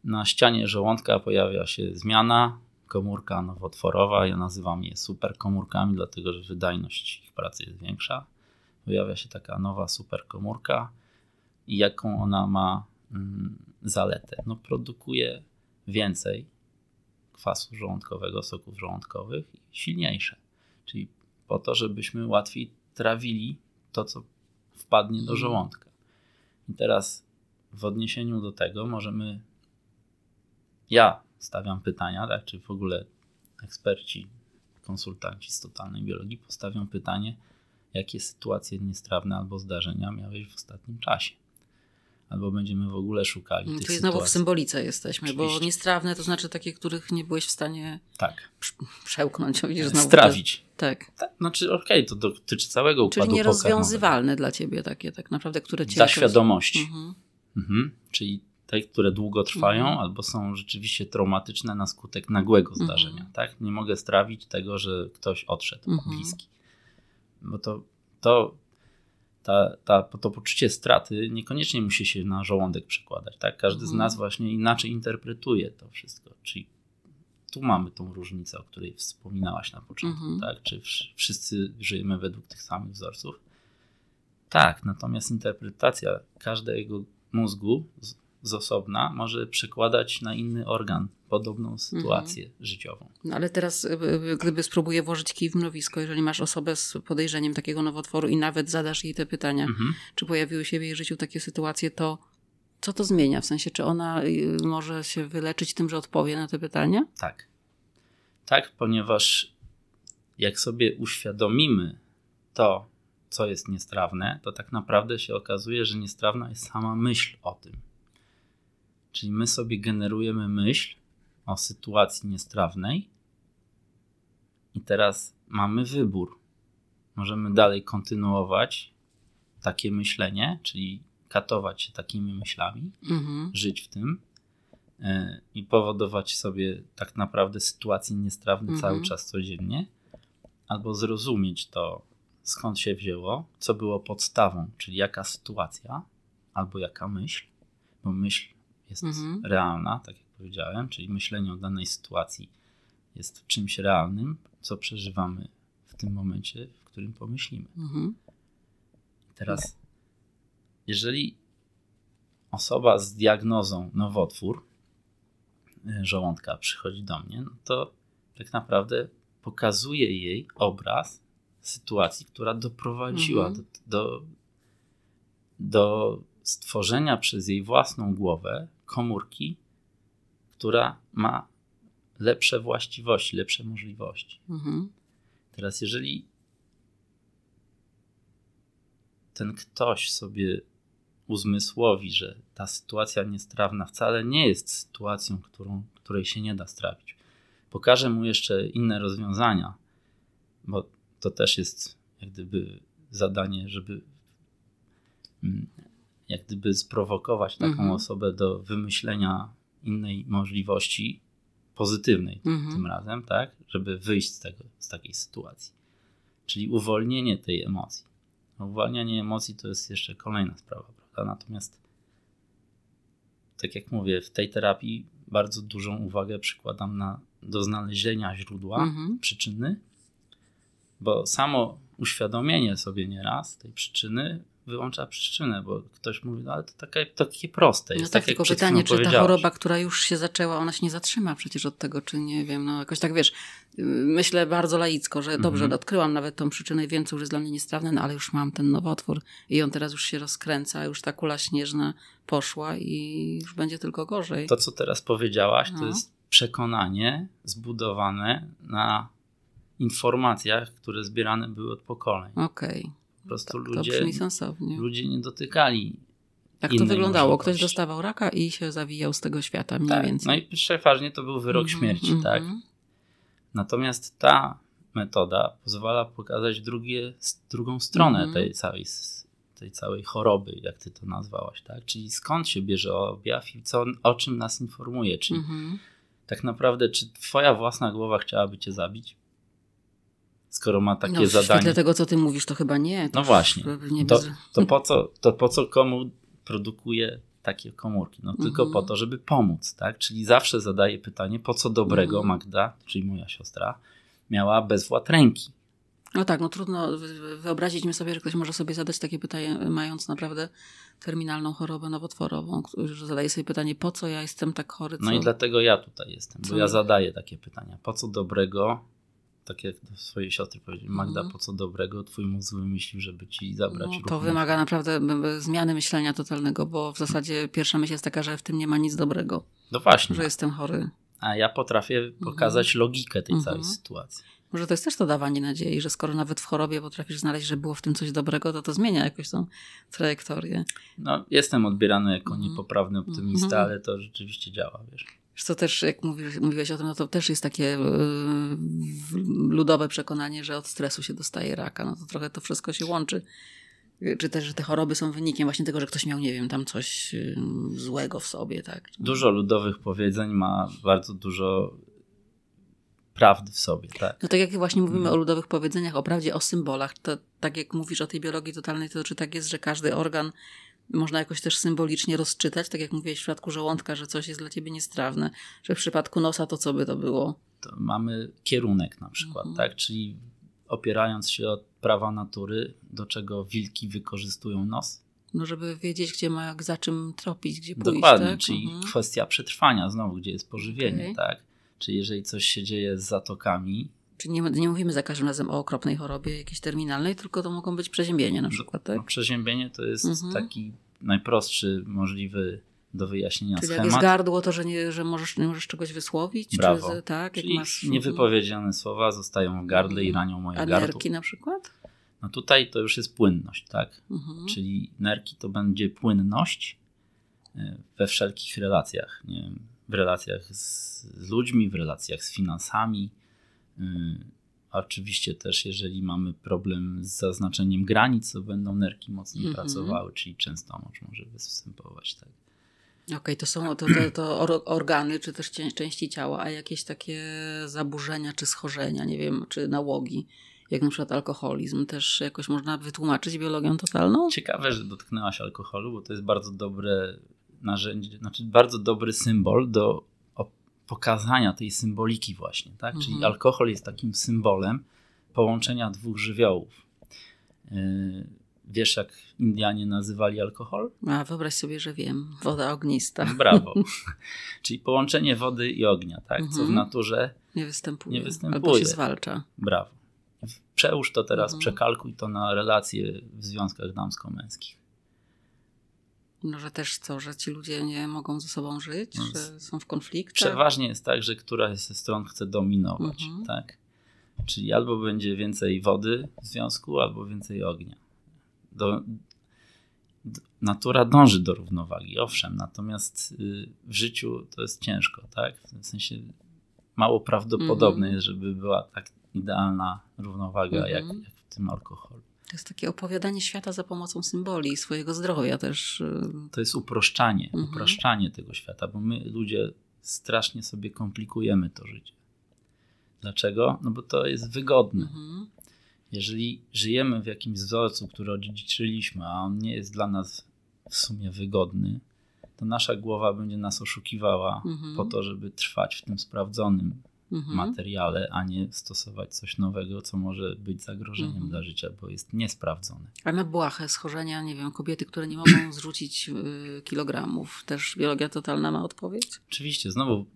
na ścianie żołądka pojawia się zmiana, komórka nowotworowa. Ja nazywam je superkomórkami, dlatego że wydajność ich pracy jest większa. Pojawia się taka nowa superkomórka i jaką ona ma mm, zaletę? No, produkuje więcej kwasu żołądkowego, soków żołądkowych i silniejsze. Czyli po to, żebyśmy łatwiej trawili to, co wpadnie do mhm. żołądka. I teraz w odniesieniu do tego możemy. Ja stawiam pytania, tak, czy w ogóle eksperci, konsultanci z totalnej biologii postawią pytanie, jakie sytuacje niestrawne albo zdarzenia miałeś w ostatnim czasie albo będziemy w ogóle szukali. Czyli tych znowu w symbolice jesteśmy, Oczywiście. bo niestrawne to znaczy takie, których nie byłeś w stanie tak. przełknąć. Widzisz, znowu Strawić. Tak. tak. Znaczy, okej, okay, to dotyczy całego układu Czyli nierozwiązywalne dla ciebie takie tak naprawdę, które cię... Dla świadomości. Mhm. Mhm. Czyli te, które długo trwają mhm. albo są rzeczywiście traumatyczne na skutek nagłego mhm. zdarzenia. Tak? Nie mogę strawić tego, że ktoś odszedł mhm. bliski. Bo to, to ta, ta, to poczucie straty niekoniecznie musi się na żołądek przekładać. Tak? Każdy z mhm. nas właśnie inaczej interpretuje to wszystko. Czyli tu mamy tą różnicę, o której wspominałaś na początku. Mhm. Tak? Czy wszyscy żyjemy według tych samych wzorców? Tak, natomiast interpretacja każdego mózgu z osobna może przekładać na inny organ podobną sytuację mhm. życiową. No ale teraz, y, y, gdyby spróbuję włożyć kij w mrowisko, jeżeli masz osobę z podejrzeniem takiego nowotworu i nawet zadasz jej te pytania, mhm. czy pojawiły się w jej życiu takie sytuacje, to co to zmienia? W sensie, czy ona y, może się wyleczyć tym, że odpowie na te pytania? Tak. Tak, ponieważ jak sobie uświadomimy to, co jest niestrawne, to tak naprawdę się okazuje, że niestrawna jest sama myśl o tym. Czyli my sobie generujemy myśl o sytuacji niestrawnej i teraz mamy wybór. Możemy dalej kontynuować takie myślenie, czyli katować się takimi myślami, mhm. żyć w tym e, i powodować sobie tak naprawdę sytuacje niestrawne mhm. cały czas codziennie, albo zrozumieć to, skąd się wzięło, co było podstawą, czyli jaka sytuacja albo jaka myśl, bo myśl jest mhm. realna, tak jak powiedziałem, czyli myślenie o danej sytuacji jest czymś realnym, co przeżywamy w tym momencie, w którym pomyślimy. Mhm. Teraz, jeżeli osoba z diagnozą nowotwór e, żołądka przychodzi do mnie, no to tak naprawdę pokazuje jej obraz sytuacji, która doprowadziła mhm. do, do, do stworzenia przez jej własną głowę komórki, która ma lepsze właściwości, lepsze możliwości. Mhm. Teraz, jeżeli ten ktoś sobie uzmysłowi, że ta sytuacja niestrawna wcale nie jest sytuacją, którą, której się nie da strawić. Pokażę mu jeszcze inne rozwiązania, bo to też jest jak gdyby zadanie, żeby mm, jak gdyby sprowokować taką mhm. osobę do wymyślenia innej możliwości, pozytywnej mhm. tym razem, tak, żeby wyjść z, tego, z takiej sytuacji. Czyli uwolnienie tej emocji. Uwalnianie emocji to jest jeszcze kolejna sprawa, prawda? Natomiast, tak jak mówię, w tej terapii bardzo dużą uwagę przykładam na, do znalezienia źródła, mhm. przyczyny, bo samo uświadomienie sobie nieraz tej przyczyny wyłącza przyczynę, bo ktoś mówi, no ale to takie, takie proste jest. No tak, tak tylko pytanie, czy ta choroba, która już się zaczęła, ona się nie zatrzyma przecież od tego, czy nie wiem, no jakoś tak wiesz, myślę bardzo laicko, że dobrze, mm -hmm. odkryłam nawet tą przyczynę i wiem, co już jest dla mnie niestrawne, no ale już mam ten nowotwór i on teraz już się rozkręca, już ta kula śnieżna poszła i już będzie tylko gorzej. To, co teraz powiedziałaś, no. to jest przekonanie zbudowane na informacjach, które zbierane były od pokoleń. Okej. Okay. Prostu tak, ludzie, ludzie nie dotykali. Jak to wyglądało? Ktoś dostawał raka i się zawijał z tego świata mniej tak, więcej. No i przeważnie to był wyrok mm -hmm, śmierci, mm -hmm. tak? Natomiast ta metoda pozwala pokazać drugie, drugą stronę mm -hmm. tej, całej, tej całej choroby, jak ty to nazwałaś, tak? Czyli skąd się bierze objaw i co, o czym nas informuje. Czyli mhm. tak naprawdę, czy twoja własna głowa chciałaby cię zabić? Skoro ma takie no, zadanie. W tego, co ty mówisz, to chyba nie. To no właśnie. To, to, po co, to po co komu produkuje takie komórki? No tylko po mhm. to, żeby pomóc, tak? Czyli zawsze zadaję pytanie, po co dobrego mhm. Magda, czyli moja siostra, miała bezwład ręki? No tak, no trudno wyobrazić mi sobie, że ktoś może sobie zadać takie pytanie, mając naprawdę terminalną chorobę nowotworową, że zadaje sobie pytanie, po co ja jestem tak chory? Co? No i dlatego ja tutaj jestem, co? bo ja zadaję takie pytania. Po co dobrego tak jak do swojej siostry powiedzieć, Magda, mm. po co dobrego twój mózg wymyślił, żeby ci zabrać no, To wymaga naprawdę zmiany myślenia totalnego, bo w zasadzie pierwsza myśl jest taka, że w tym nie ma nic dobrego. No właśnie. Że jestem chory. A ja potrafię mhm. pokazać mm. logikę tej mm całej sytuacji. Może to jest też to dawanie nadziei, że skoro nawet w chorobie potrafisz znaleźć, że było w tym coś dobrego, to to zmienia jakoś tą trajektorię. No, jestem odbierany jako mhm. niepoprawny optymista, mhm. ale to rzeczywiście działa, wiesz co też, jak mówisz, mówiłeś o tym, no to też jest takie yy, ludowe przekonanie, że od stresu się dostaje raka. No to trochę to wszystko się łączy. Czy też, że te choroby są wynikiem właśnie tego, że ktoś miał, nie wiem, tam coś yy, złego w sobie, tak? Dużo ludowych powiedzeń ma bardzo dużo prawdy w sobie, tak? No tak jak właśnie mówimy mm. o ludowych powiedzeniach, o prawdzie, o symbolach, to tak jak mówisz o tej biologii totalnej, to czy tak jest, że każdy organ można jakoś też symbolicznie rozczytać, tak jak mówiłeś w przypadku żołądka, że coś jest dla ciebie niestrawne, że w przypadku nosa to co by to było? To mamy kierunek na przykład, mhm. tak? Czyli opierając się od prawa natury, do czego wilki wykorzystują nos? No, żeby wiedzieć, gdzie ma, za czym tropić, gdzie pójść. Dokładnie, tak? czyli mhm. kwestia przetrwania znowu, gdzie jest pożywienie, okay. tak? Czyli jeżeli coś się dzieje z zatokami, Czyli nie, nie mówimy za każdym razem o okropnej chorobie jakiejś terminalnej, tylko to mogą być przeziębienia na przykład, tak? No, przeziębienie to jest mhm. taki najprostszy możliwy do wyjaśnienia Czyli schemat. jak jest gardło, to że, nie, że możesz, nie możesz czegoś wysłowić? Brawo. Czy, tak, Czyli masz... niewypowiedziane słowa zostają w gardle i ranią moje gardło. A nerki na przykład? No tutaj to już jest płynność, tak? Mhm. Czyli nerki to będzie płynność e, we wszelkich relacjach. Nie wiem, w relacjach z, z ludźmi, w relacjach z finansami, oczywiście też, jeżeli mamy problem z zaznaczeniem granic, to będą nerki mocniej mm -hmm. pracowały, czyli często może występować. Tak. Okej, okay, to są to, to, to, organy, czy też części ciała, a jakieś takie zaburzenia, czy schorzenia, nie wiem, czy nałogi, jak na przykład alkoholizm, też jakoś można wytłumaczyć biologią totalną? Ciekawe, że dotknęłaś alkoholu, bo to jest bardzo dobre narzędzie, znaczy bardzo dobry symbol do pokazania tej symboliki właśnie, tak? Mhm. Czyli alkohol jest takim symbolem połączenia dwóch żywiołów. Yy, wiesz, jak Indianie nazywali alkohol? A wyobraź sobie, że wiem. Woda ognista. Brawo. Czyli połączenie wody i ognia, tak? Co w mhm. naturze nie występuje. Nie występuje. Albo się zwalcza. Brawo. Przełóż to teraz, mhm. przekalkuj to na relacje w związkach damsko-męskich. No, że też co, że ci ludzie nie mogą ze sobą żyć, no, że są w konfliktach? Przeważnie jest tak, że któraś ze stron chce dominować, mhm. tak? Czyli albo będzie więcej wody w związku, albo więcej ognia. Do, do, natura dąży do równowagi, owszem, natomiast y, w życiu to jest ciężko, tak? W sensie mało prawdopodobne mhm. jest, żeby była tak idealna równowaga jak, mhm. jak w tym alkoholu. To jest takie opowiadanie świata za pomocą symboli swojego zdrowia też. Y, to jest uproszczanie, mhm. upraszczanie tego świata, bo my ludzie strasznie sobie komplikujemy to życie. Dlaczego? No bo to jest wygodne. Mhm. Jeżeli żyjemy w jakimś wzorcu, który odziedziczyliśmy, a on nie jest dla nas w sumie wygodny, to nasza głowa będzie nas oszukiwała mhm. po to, żeby trwać w tym sprawdzonym mhm. materiale, a nie stosować coś nowego, co może być zagrożeniem mhm. dla życia, bo jest niesprawdzone. A na błahe schorzenia, nie wiem, kobiety, które nie mogą zrzucić y, kilogramów, też biologia totalna ma odpowiedź? Oczywiście, znowu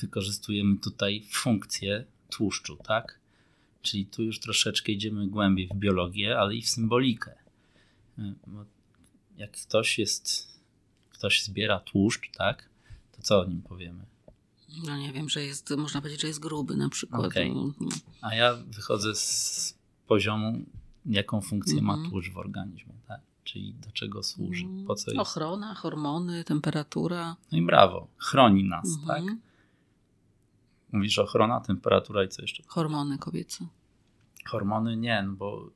wykorzystujemy tutaj funkcję tłuszczu, tak? Czyli tu już troszeczkę idziemy głębiej w biologię, ale i w symbolikę. Y, jak ktoś jest, ktoś zbiera tłuszcz, tak? To co o nim powiemy? No nie wiem, że jest, można powiedzieć, że jest gruby na przykład. Okay. No, no. A ja wychodzę z poziomu, jaką funkcję mm -hmm. ma mhm. tłuszcz w organizmie, tak? Czyli do czego służy, mhm. po co jest. Ochrona, hormony, temperatura. No i brawo, chroni nas, mm -hmm. tak? Mówisz ochrona, temperatura i co jeszcze? Hormony kobiece. Hormony nie, no bo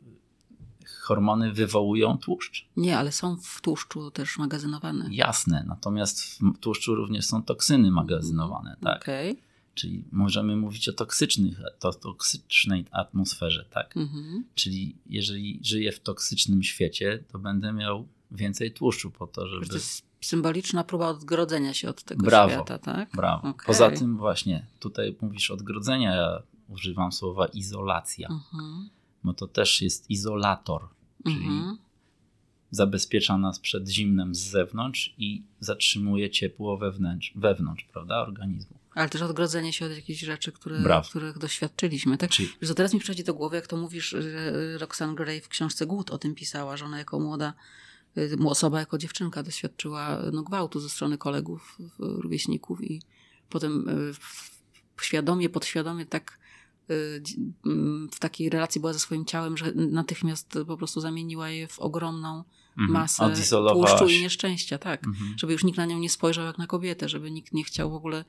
hormony wywołują tłuszcz. Nie, ale są w tłuszczu też magazynowane. Jasne, natomiast w tłuszczu również są toksyny magazynowane, tak? Okay. Czyli możemy mówić o toksycznych, to toksycznej atmosferze, tak? Mhm. Czyli jeżeli żyję w toksycznym świecie, to będę miał więcej tłuszczu po to, żeby... To jest symboliczna próba odgrodzenia się od tego brawo, świata, tak? Brawo. Okay. Poza tym właśnie, tutaj mówisz odgrodzenia, ja używam słowa izolacja. Mhm bo to też jest izolator, czyli mhm. zabezpiecza nas przed zimnem z zewnątrz i zatrzymuje ciepło wewnątrz, wewnątrz prawda, organizmu. Ale też odgrodzenie się od jakichś rzeczy, które, których doświadczyliśmy. Tak? Czyli... Wiesz, teraz mi przychodzi do głowy, jak to mówisz, że Roxane Gray w książce Głód o tym pisała, że ona jako młoda y, osoba, jako dziewczynka doświadczyła no, gwałtu ze strony kolegów, rówieśników i potem y, świadomie, podświadomie tak Y, w takiej relacji była ze swoim ciałem, że natychmiast po prostu zamieniła je w ogromną mhm. masę tłuszczu i nieszczęścia, tak. Mhm. Żeby już nikt na nią nie spojrzał jak na kobietę, żeby nikt nie chciał w ogóle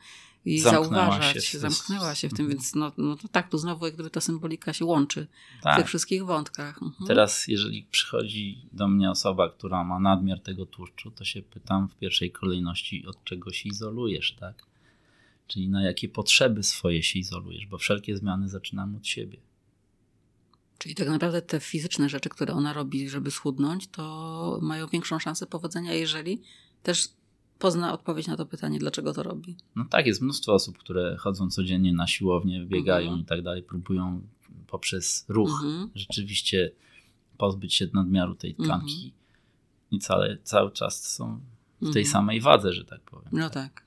jej Zamknęła zauważać. Się Zamknęła się w tym, mhm. więc no, no to tak, tu znowu jak gdyby ta symbolika się łączy tak. w tych wszystkich wątkach. Mhm. Teraz jeżeli przychodzi do mnie osoba, która ma nadmiar tego tłuszczu, to się pytam w pierwszej kolejności, od czego się izolujesz, tak? Czyli na jakie potrzeby swoje się izolujesz, bo wszelkie zmiany zaczynamy od siebie. Czyli tak naprawdę te fizyczne rzeczy, które ona robi, żeby schudnąć, to mają większą szansę powodzenia, jeżeli też pozna odpowiedź na to pytanie, dlaczego to robi. No tak, jest mnóstwo osób, które chodzą codziennie na siłownię, biegają mhm. i tak dalej, próbują poprzez ruch mhm. rzeczywiście pozbyć się nadmiaru tej tkanki mhm. i cały, cały czas są w tej mhm. samej wadze, że tak powiem. No tak.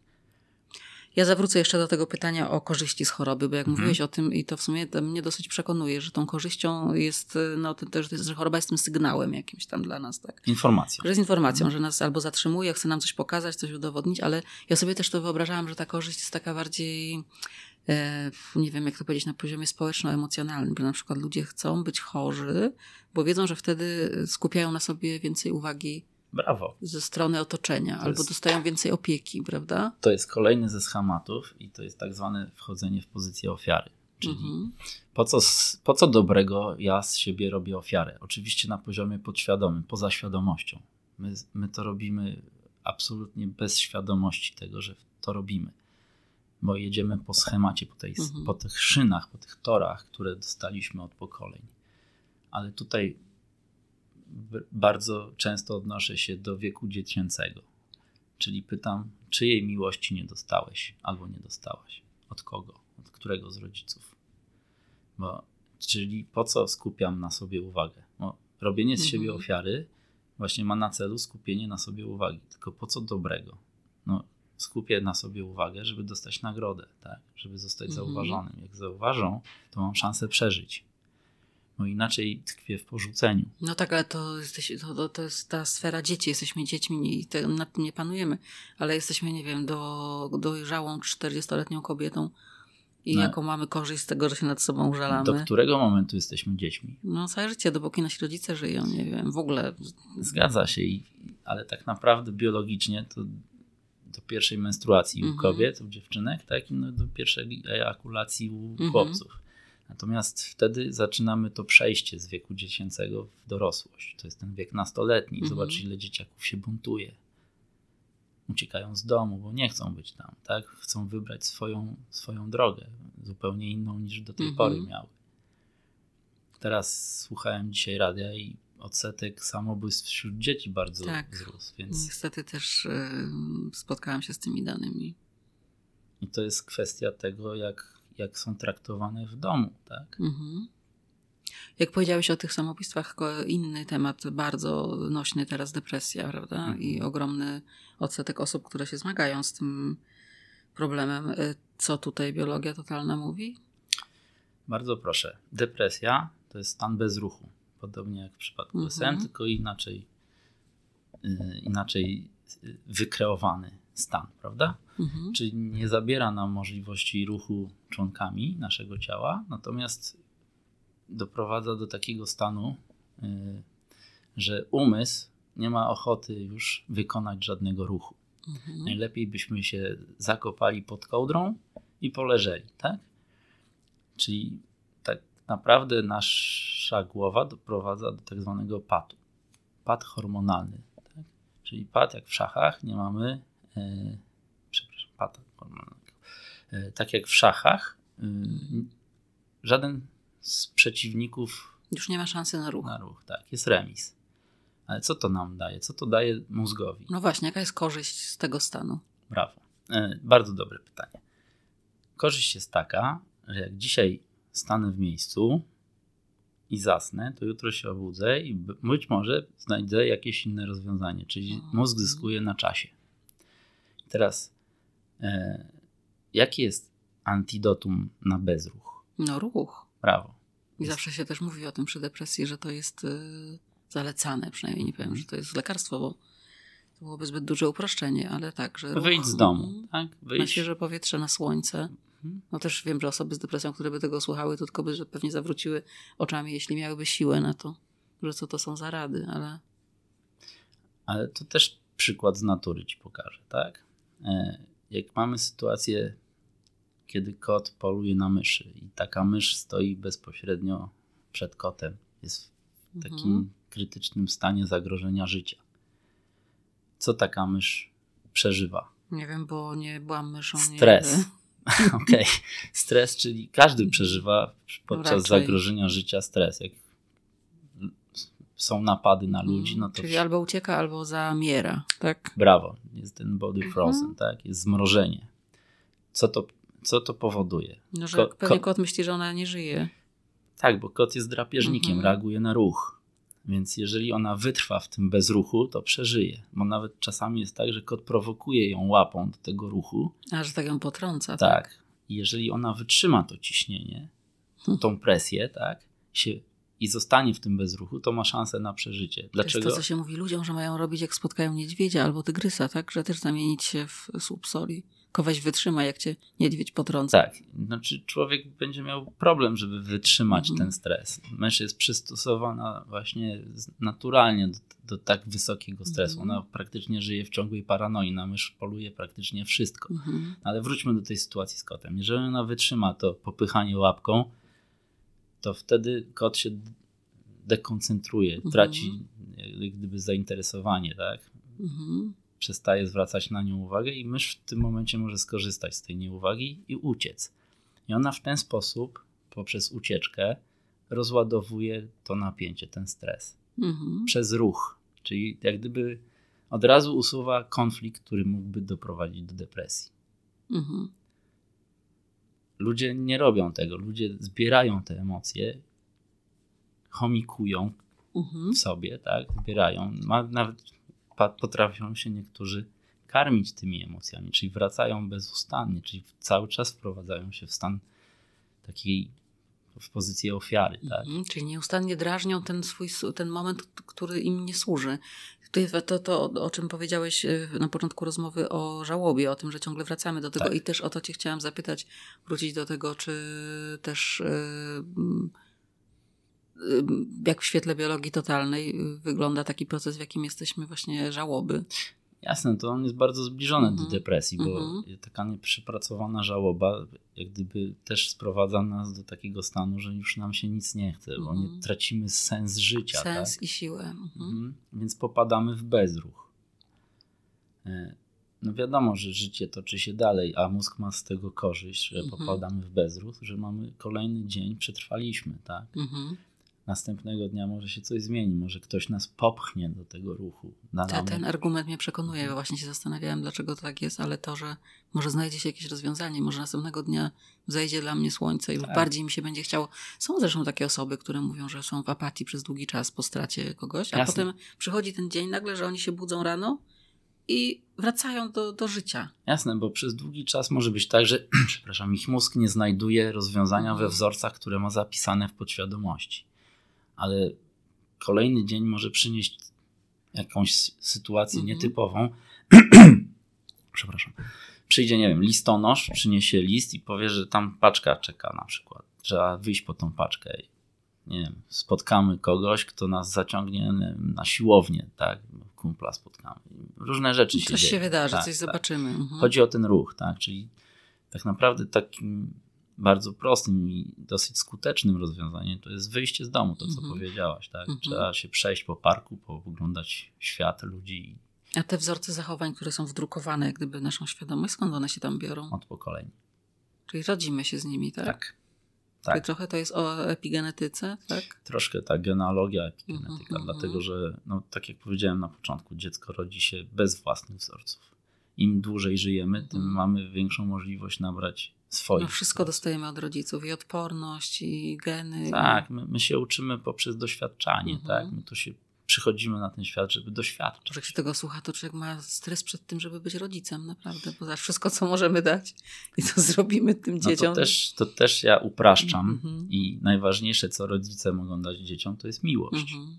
Ja zawrócę jeszcze do tego pytania o korzyści z choroby, bo jak mhm. mówiłeś o tym i to w sumie to mnie dosyć przekonuje, że tą korzyścią jest, no, to, że, że choroba jest tym sygnałem jakimś tam dla nas, tak? Informacją. Że jest informacją, mhm. że nas albo zatrzymuje, chce nam coś pokazać, coś udowodnić, ale ja sobie też to wyobrażałam, że ta korzyść jest taka bardziej e, nie wiem jak to powiedzieć, na poziomie społeczno-emocjonalnym, że na przykład ludzie chcą być chorzy, bo wiedzą, że wtedy skupiają na sobie więcej uwagi Brawo. Ze strony otoczenia, to albo jest, dostają więcej opieki, prawda? To jest kolejny ze schematów i to jest tak zwane wchodzenie w pozycję ofiary. Czyli mhm. po, co, po co dobrego ja z siebie robię ofiarę? Oczywiście na poziomie podświadomym, poza świadomością. My, my to robimy absolutnie bez świadomości tego, że to robimy. Bo jedziemy po schemacie, po, tej, mhm. po tych szynach, po tych torach, które dostaliśmy od pokoleń. Ale tutaj bardzo często odnoszę się do wieku dziecięcego. Czyli pytam, czyjej miłości nie dostałeś albo nie dostałaś? Od kogo? Od którego z rodziców? Bo, czyli po co skupiam na sobie uwagę? Bo robienie z siebie mhm. ofiary właśnie ma na celu skupienie na sobie uwagi. Tylko po co dobrego? No, skupię na sobie uwagę, żeby dostać nagrodę, tak? żeby zostać mhm. zauważonym. Jak zauważą, to mam szansę przeżyć. No inaczej tkwie w porzuceniu. No tak, ale to, to, to jest ta sfera dzieci. Jesteśmy dziećmi i te, nad tym nie panujemy, ale jesteśmy, nie wiem, do, dojrzałą 40-letnią kobietą i no. jaką mamy korzyść z tego, że się nad sobą żalamy. Do którego momentu jesteśmy dziećmi? No całe życie, dopóki nasi rodzice żyją, nie wiem, w ogóle. Zgadza się, i, ale tak naprawdę biologicznie to do pierwszej menstruacji u kobiet, u dziewczynek, tak? I no do pierwszej ejakulacji u mhm. chłopców. Natomiast wtedy zaczynamy to przejście z wieku dziecięcego w dorosłość. To jest ten wiek nastoletni. Mhm. Zobacz, ile dzieciaków się buntuje. Uciekają z domu, bo nie chcą być tam, tak? Chcą wybrać swoją, swoją drogę, zupełnie inną niż do tej mhm. pory miały. Teraz słuchałem dzisiaj radia i odsetek samobójstw wśród dzieci bardzo tak. wzrósł. Więc... Niestety też spotkałam się z tymi danymi. I to jest kwestia tego, jak jak są traktowane w domu, tak? Mhm. Jak powiedziałeś o tych samobójstwach, inny temat bardzo nośny teraz depresja, prawda? Mhm. I ogromny odsetek osób, które się zmagają z tym problemem. Y, co tutaj biologia totalna mówi? Bardzo proszę. Depresja to jest stan bez ruchu. Podobnie jak w przypadku mhm. SM, tylko inaczej, yy, inaczej wykreowany stan, prawda? Mhm. Czyli nie zabiera nam możliwości ruchu członkami naszego ciała, natomiast doprowadza do takiego stanu, y, że umysł nie ma ochoty już wykonać żadnego ruchu. Mhm. Najlepiej byśmy się zakopali pod kołdrą i poleżeli, tak? Czyli tak naprawdę nasza głowa doprowadza do tak zwanego patu. Pad hormonalny. Tak? Czyli pad jak w szachach, nie mamy e, pata hormonalnego. E, tak jak w szachach, y, żaden z przeciwników już nie ma szansy na ruch. Na ruch, tak, jest remis. Ale co to nam daje? Co to daje mózgowi? No właśnie, jaka jest korzyść z tego stanu? Brawo. E, bardzo dobre pytanie. Korzyść jest taka, że jak dzisiaj stanę w miejscu i zasnę, to jutro się obudzę i być może znajdę jakieś inne rozwiązanie, czyli mhm. mózg zyskuje na czasie. Teraz E, jaki jest antidotum na bezruch? No ruch. Brawo. I jest... zawsze się też mówi o tym przy depresji, że to jest y, zalecane, przynajmniej nie powiem, że to jest lekarstwo, bo to byłoby zbyt duże uproszczenie, ale tak, że ruch, Wyjdź z domu, tak? Wyjdź. Na świeże powietrze, na słońce. Mhm. No też wiem, że osoby z depresją, które by tego słuchały, to tylko by że pewnie zawróciły oczami, jeśli miałyby siłę na to, że co to są za rady, ale... Ale to też przykład z natury ci pokażę, tak? E, jak mamy sytuację, kiedy kot poluje na myszy i taka mysz stoi bezpośrednio przed kotem, jest w takim mhm. krytycznym stanie zagrożenia życia. Co taka mysz przeżywa? Nie wiem, bo nie byłam myszą. Stres. Okej. Okay. Stres, czyli każdy przeżywa podczas Raczej. zagrożenia życia stres. Jak są napady na ludzi, no to... Czyli albo ucieka, albo zamiera, tak? Brawo, jest ten body mhm. frozen, mhm. tak? Jest zmrożenie. Co to, co to powoduje? No, że ko pewnie kot myśli, że ona nie żyje. Tak, bo kot jest drapieżnikiem, mhm. reaguje na ruch. Więc jeżeli ona wytrwa w tym bezruchu, to przeżyje. Bo nawet czasami jest tak, że kot prowokuje ją łapą do tego ruchu. A, że tak ją potrąca. Tak. tak. I jeżeli ona wytrzyma to ciśnienie, tą presję, tak, się i zostanie w tym bezruchu, to ma szansę na przeżycie. Dlaczego? To jest to, co się mówi ludziom, że mają robić jak spotkają niedźwiedzia albo tygrysa, tak? Że też zamienić się w słup soli. koweś wytrzyma, jak cię niedźwiedź potrąca. Tak, znaczy człowiek będzie miał problem, żeby wytrzymać mhm. ten stres. Mysz jest przystosowana właśnie naturalnie do, do tak wysokiego stresu. Mhm. Ona praktycznie żyje w ciągłej paranoi, na mysz poluje praktycznie wszystko. Mhm. Ale wróćmy do tej sytuacji z kotem. Jeżeli ona wytrzyma to popychanie łapką, to wtedy kot się dekoncentruje, mhm. traci jak gdyby zainteresowanie, tak? Mhm. Przestaje zwracać na nią uwagę i mysz w tym momencie może skorzystać z tej nieuwagi i uciec. I ona w ten sposób, poprzez ucieczkę, rozładowuje to napięcie, ten stres. Mhm. Przez ruch. Czyli jak gdyby od razu usuwa konflikt, który mógłby doprowadzić do depresji. Mhm. Ludzie nie robią tego. Ludzie zbierają te emocje, chomikują mhm. w sobie, tak? Zbierają. Ma, nawet potrafią się niektórzy karmić tymi emocjami, czyli wracają bezustannie, czyli cały czas wprowadzają się w stan takiej w pozycję ofiary. Tak? Mhm, czyli nieustannie drażnią ten swój ten moment, który im nie służy. To, to, to, o czym powiedziałeś e, na początku rozmowy o żałobie, o tym, że ciągle wracamy do tego tak. i też o to cię chciałam zapytać, wrócić do tego, czy też yy, jak w świetle biologii totalnej wygląda taki proces, w jakim jesteśmy właśnie żałoby. Jasne, to on jest bardzo zbliżony mm -hmm. do mhm. depresji, bo mm -hmm. taka nieprzepracowana żałoba jak gdyby też sprowadza nas do takiego stanu, że już nam się nic nie chce, mm -hmm. bo nie mhm. tracimy sens życia. Sens tak? i siłę. Mhm. Więc popadamy w bezruch. E, no wiadomo, że życie toczy się dalej, a mózg ma z tego korzyść, że popadamy w bezruch, że mamy kolejny dzień, przetrwaliśmy, tak? Następnego dnia może się coś zmieni, może ktoś nas popchnie do tego ruchu. Ta, ten argument mnie przekonuje, bo właśnie się zastanawiałem, dlaczego tak jest, ale to, że może znajdzie się jakieś rozwiązanie, może następnego dnia zejdzie dla mnie słońce i tak. bardziej mi się będzie chciało. Są zresztą takie osoby, które mówią, że są w apatii przez długi czas po stracie kogoś, a Jasne. potem przychodzi ten dzień nagle, że oni się budzą rano i wracają do, do życia. Jasne, bo przez długi czas może być tak, że przepraszam, ich mózg nie znajduje rozwiązania we wzorcach, które ma zapisane w podświadomości ale kolejny dzień może przynieść jakąś sytuację mhm. nietypową. Przepraszam. Przyjdzie, nie wiem, listonosz, przyniesie list i powie, że tam paczka czeka na przykład. Trzeba wyjść po tą paczkę. Nie wiem, spotkamy kogoś, kto nas zaciągnie wiem, na siłownię, tak? Kumpla spotkamy. Różne rzeczy coś się Coś się wydarzy, tak, coś tak. zobaczymy. Mhm. Chodzi o ten ruch, tak? Czyli tak naprawdę takim bardzo prostym i dosyć skutecznym rozwiązaniem to jest wyjście z domu, to co -hmm. powiedziałaś. Tak? -hmm. Trzeba się przejść po parku, pooglądać świat, ludzi. A te wzorce zachowań, które są wdrukowane jak gdyby w naszą świadomość, skąd one się tam biorą? Od pokoleń. Czyli rodzimy się z nimi, tak? Tak. tak. Czyli trochę to jest o epigenetyce, tak? Troszkę ta genealogia, epigenetyka, -hmm. dlatego że, no, tak jak powiedziałem na początku, dziecko rodzi się bez własnych wzorców. Im dłużej żyjemy, tym mhm. mamy większą możliwość nabrać swoich. No wszystko dostajemy od rodziców i odporność, i geny. Tak, my, my się uczymy poprzez doświadczanie, mhm. tak? My to się przychodzimy na ten świat, żeby doświadczać. Jak się tego słucha, to człowiek ma stres przed tym, żeby być rodzicem, naprawdę, bo wszystko, co możemy dać i co zrobimy tym no dzieciom. To też, to też ja upraszczam mhm. i najważniejsze, co rodzice mogą dać dzieciom, to jest miłość. Mhm.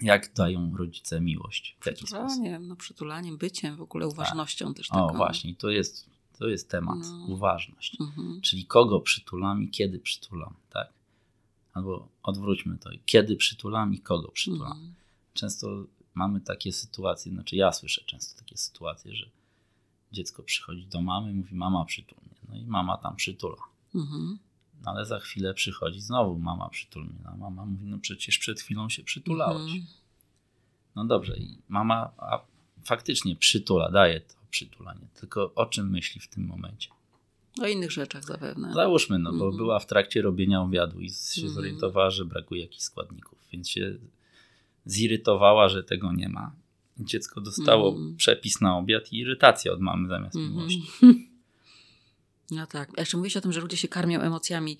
Jak dają rodzice miłość? W jaki sposób? No, przytulaniem, byciem, w ogóle uważnością tak. też taką. O, właśnie, to jest to jest temat, no. uważność. Mhm. Czyli kogo przytulam i kiedy przytulam, tak? Albo odwróćmy to, kiedy przytulam i kogo przytulam. Mhm. Często mamy takie sytuacje, znaczy ja słyszę często takie sytuacje, że dziecko przychodzi do mamy, mówi mama przytulnie, no i mama tam przytula. Mhm. No ale za chwilę przychodzi znowu mama przytulnie, no mama mówi, no przecież przed chwilą się przytulałeś. Mhm. No dobrze, i mama faktycznie przytula, daje to przytulanie, tylko o czym myśli w tym momencie. O innych rzeczach zapewne. Załóżmy, no bo mm. była w trakcie robienia obiadu i się mm. zorientowała, że brakuje jakichś składników, więc się zirytowała, że tego nie ma. Dziecko dostało mm. przepis na obiad i irytację od mamy zamiast mm. miłości. No tak. A jeszcze mówisz o tym, że ludzie się karmią emocjami.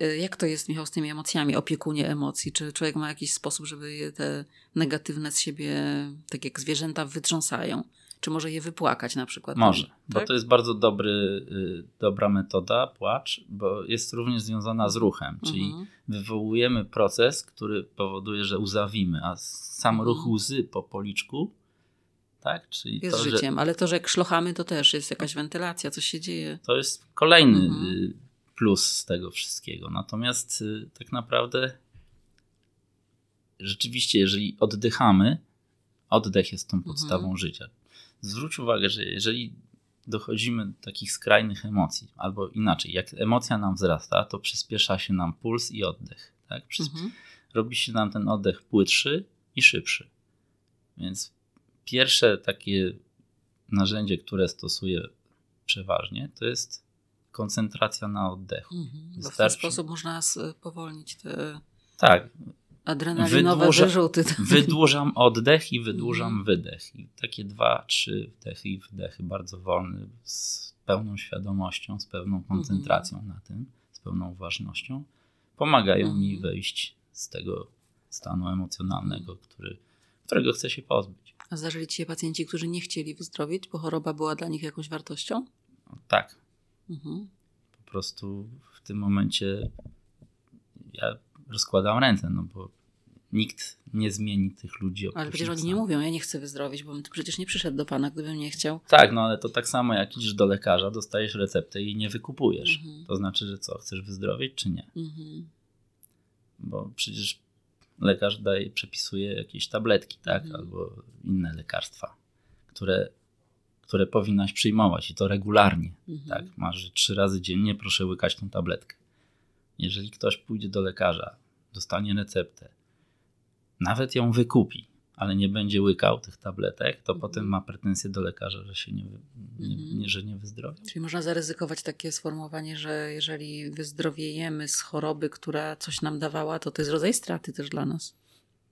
E, jak to jest, Michał, z tymi emocjami, opiekunie emocji? Czy człowiek ma jakiś sposób, żeby je te negatywne z siebie, tak jak zwierzęta, wytrząsają? Czy może je wypłakać na przykład? Może, tak? bo to jest bardzo dobry, y, dobra metoda, płacz, bo jest również związana z ruchem, czyli mhm. wywołujemy proces, który powoduje, że łzawimy, a sam mhm. ruch łzy po policzku Tak? Czyli jest to, życiem, że ale to, że jak szlochamy, to też jest jakaś wentylacja, coś się dzieje. to jest kolejny Mhm. y, plus z tego wszystkiego. Natomiast y, tak naprawdę rzeczywiście, jeżeli oddychamy, oddech jest tą podstawą Mhm. życia. Zwróć uwagę, że jeżeli dochodzimy do takich skrajnych emocji, albo inaczej, jak emocja nam wzrasta, to przyspiesza się nam puls i oddech. Tak? Przysp- Mhm. robi się nam ten oddech płytszy i szybszy. Więc pierwsze takie narzędzie, które stosuję przeważnie, to jest koncentracja na oddechu. Mhm. W ten sposób można spowolnić te Tak, adrenalinowe Wydłuża- wyrzuty. wydłużam oddech i wydłużam Mhm. wydech. I takie dwa, trzy wdechy i wydechy bardzo wolne, z pełną świadomością, z pełną koncentracją na tym, z pełną uważnością, pomagają mi Mhm. wyjść z tego stanu emocjonalnego, który, którego chcę się pozbyć. A zdarzyli ci się pacjenci, którzy nie chcieli wyzdrowieć, bo choroba była dla nich jakąś wartością? No, tak, Mhm. po prostu w tym momencie ja rozkładam ręce, no bo nikt nie zmieni tych ludzi. Ale przecież oni nie mówią, ja nie chcę wyzdrowieć, bo bym przecież nie przyszedł do pana, gdybym nie chciał. Tak, no ale to tak samo jak idziesz do lekarza, dostajesz receptę i nie wykupujesz. Mhm. To znaczy, że co, chcesz wyzdrowieć czy nie? Mhm. Bo przecież lekarz daje, przepisuje jakieś tabletki, tak? Mhm. Albo inne lekarstwa, które, które powinnaś przyjmować i to regularnie. Mhm. Tak? Masz trzy razy dziennie, proszę łykać tą tabletkę. Jeżeli ktoś pójdzie do lekarza, dostanie receptę, nawet ją wykupi, ale nie będzie łykał tych tabletek, to Mhm. potem ma pretensje do lekarza, że się nie, nie, Mhm. nie, że nie wyzdrowił. Czyli można zaryzykować takie sformułowanie, że jeżeli wyzdrowiejemy z choroby, która coś nam dawała, to to jest rodzaj straty też dla nas.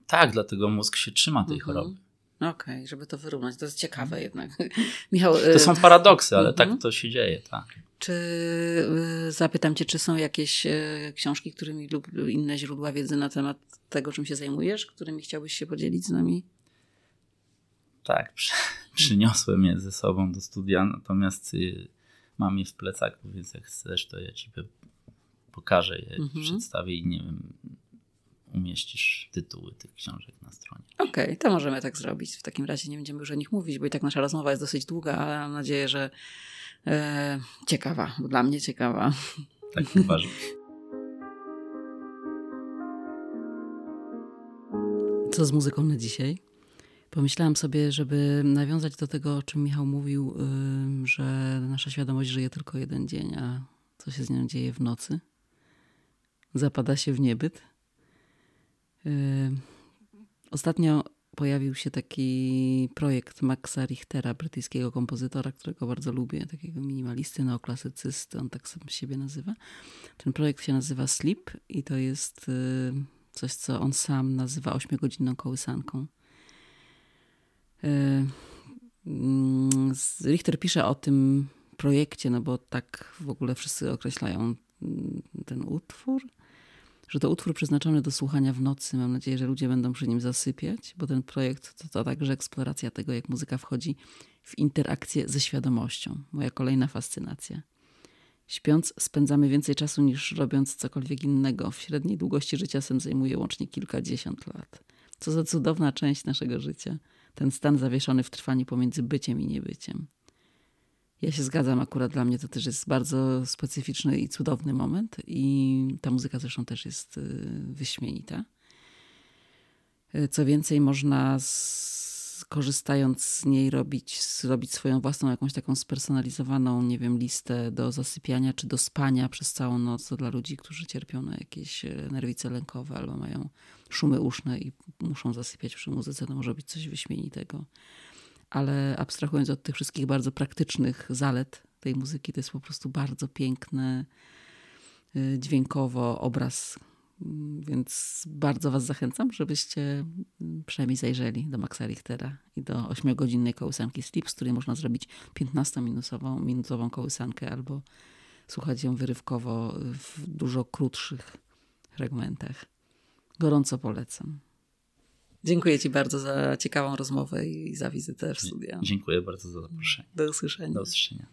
Tak, dlatego mózg się trzyma tej Mhm. choroby. Okej, żeby to wyrównać. To jest ciekawe jednak. Michał, Mhm. To y, są paradoksy, ale Mhm. tak to się dzieje, tak. czy y, zapytam cię, czy są jakieś y, książki, którymi lub inne źródła wiedzy na temat tego, czym się zajmujesz, którymi chciałbyś się podzielić z nami? Tak, przy, przyniosłem je ze sobą do studia, natomiast mam je w plecaku, więc jak chcesz, to ja ci pokażę je, Mhm. przedstawię i nie wiem, umieścisz tytuły tych książek na stronie. Okej, to możemy tak zrobić. W takim razie nie będziemy już o nich mówić, bo i tak nasza rozmowa jest dosyć długa, ale mam nadzieję, że e, ciekawa, dla mnie ciekawa. Tak uważam. Co z muzyką na dzisiaj? Pomyślałam sobie, żeby nawiązać do tego, o czym Michał mówił, ym, że nasza świadomość żyje tylko jeden dzień, a co się z nią dzieje w nocy? Zapada się w niebyt. Ym, Ostatnio pojawił się taki projekt Maxa Richtera, brytyjskiego kompozytora, którego bardzo lubię, takiego minimalisty, neoklasycysty, on tak sam siebie nazywa. Ten projekt się nazywa Sleep i to jest y, coś, co on sam nazywa ośmiogodzinną kołysanką. Y, mm, Richter pisze o tym projekcie, no bo tak w ogóle wszyscy określają mm, ten utwór, że to utwór przeznaczony do słuchania w nocy. Mam nadzieję, że ludzie będą przy nim zasypiać, bo ten projekt to, to także eksploracja tego, jak muzyka wchodzi w interakcję ze świadomością. Moja kolejna fascynacja. Śpiąc spędzamy więcej czasu niż robiąc cokolwiek innego. W średniej długości życia sen zajmuje łącznie kilkadziesiąt lat. Co za cudowna część naszego życia. Ten stan zawieszony w trwaniu pomiędzy byciem i niebyciem. Ja się zgadzam, akurat dla mnie to też jest bardzo specyficzny i cudowny moment i ta muzyka zresztą też jest y, wyśmienita. Y, Co więcej, można z, korzystając z niej robić, zrobić swoją własną jakąś taką spersonalizowaną, nie wiem, listę do zasypiania czy do spania przez całą noc. Dla ludzi, którzy cierpią na jakieś e, nerwice lękowe albo mają szumy uszne i muszą zasypiać przy muzyce, to może być coś wyśmienitego ale abstrahując od tych wszystkich bardzo praktycznych zalet tej muzyki, to jest po prostu bardzo piękny y, dźwiękowo obraz. Więc bardzo Was zachęcam, żebyście mm, przynajmniej zajrzeli do Maxa Richtera i do 8-godzinnej kołysanki Sleep, z której można zrobić 15-minutową minutową kołysankę albo słuchać ją wyrywkowo w dużo krótszych fragmentach. Gorąco polecam. Dziękuję Ci bardzo za ciekawą rozmowę i za wizytę w studio. Dziękuję bardzo za zaproszenie. Do usłyszenia. Do usłyszenia.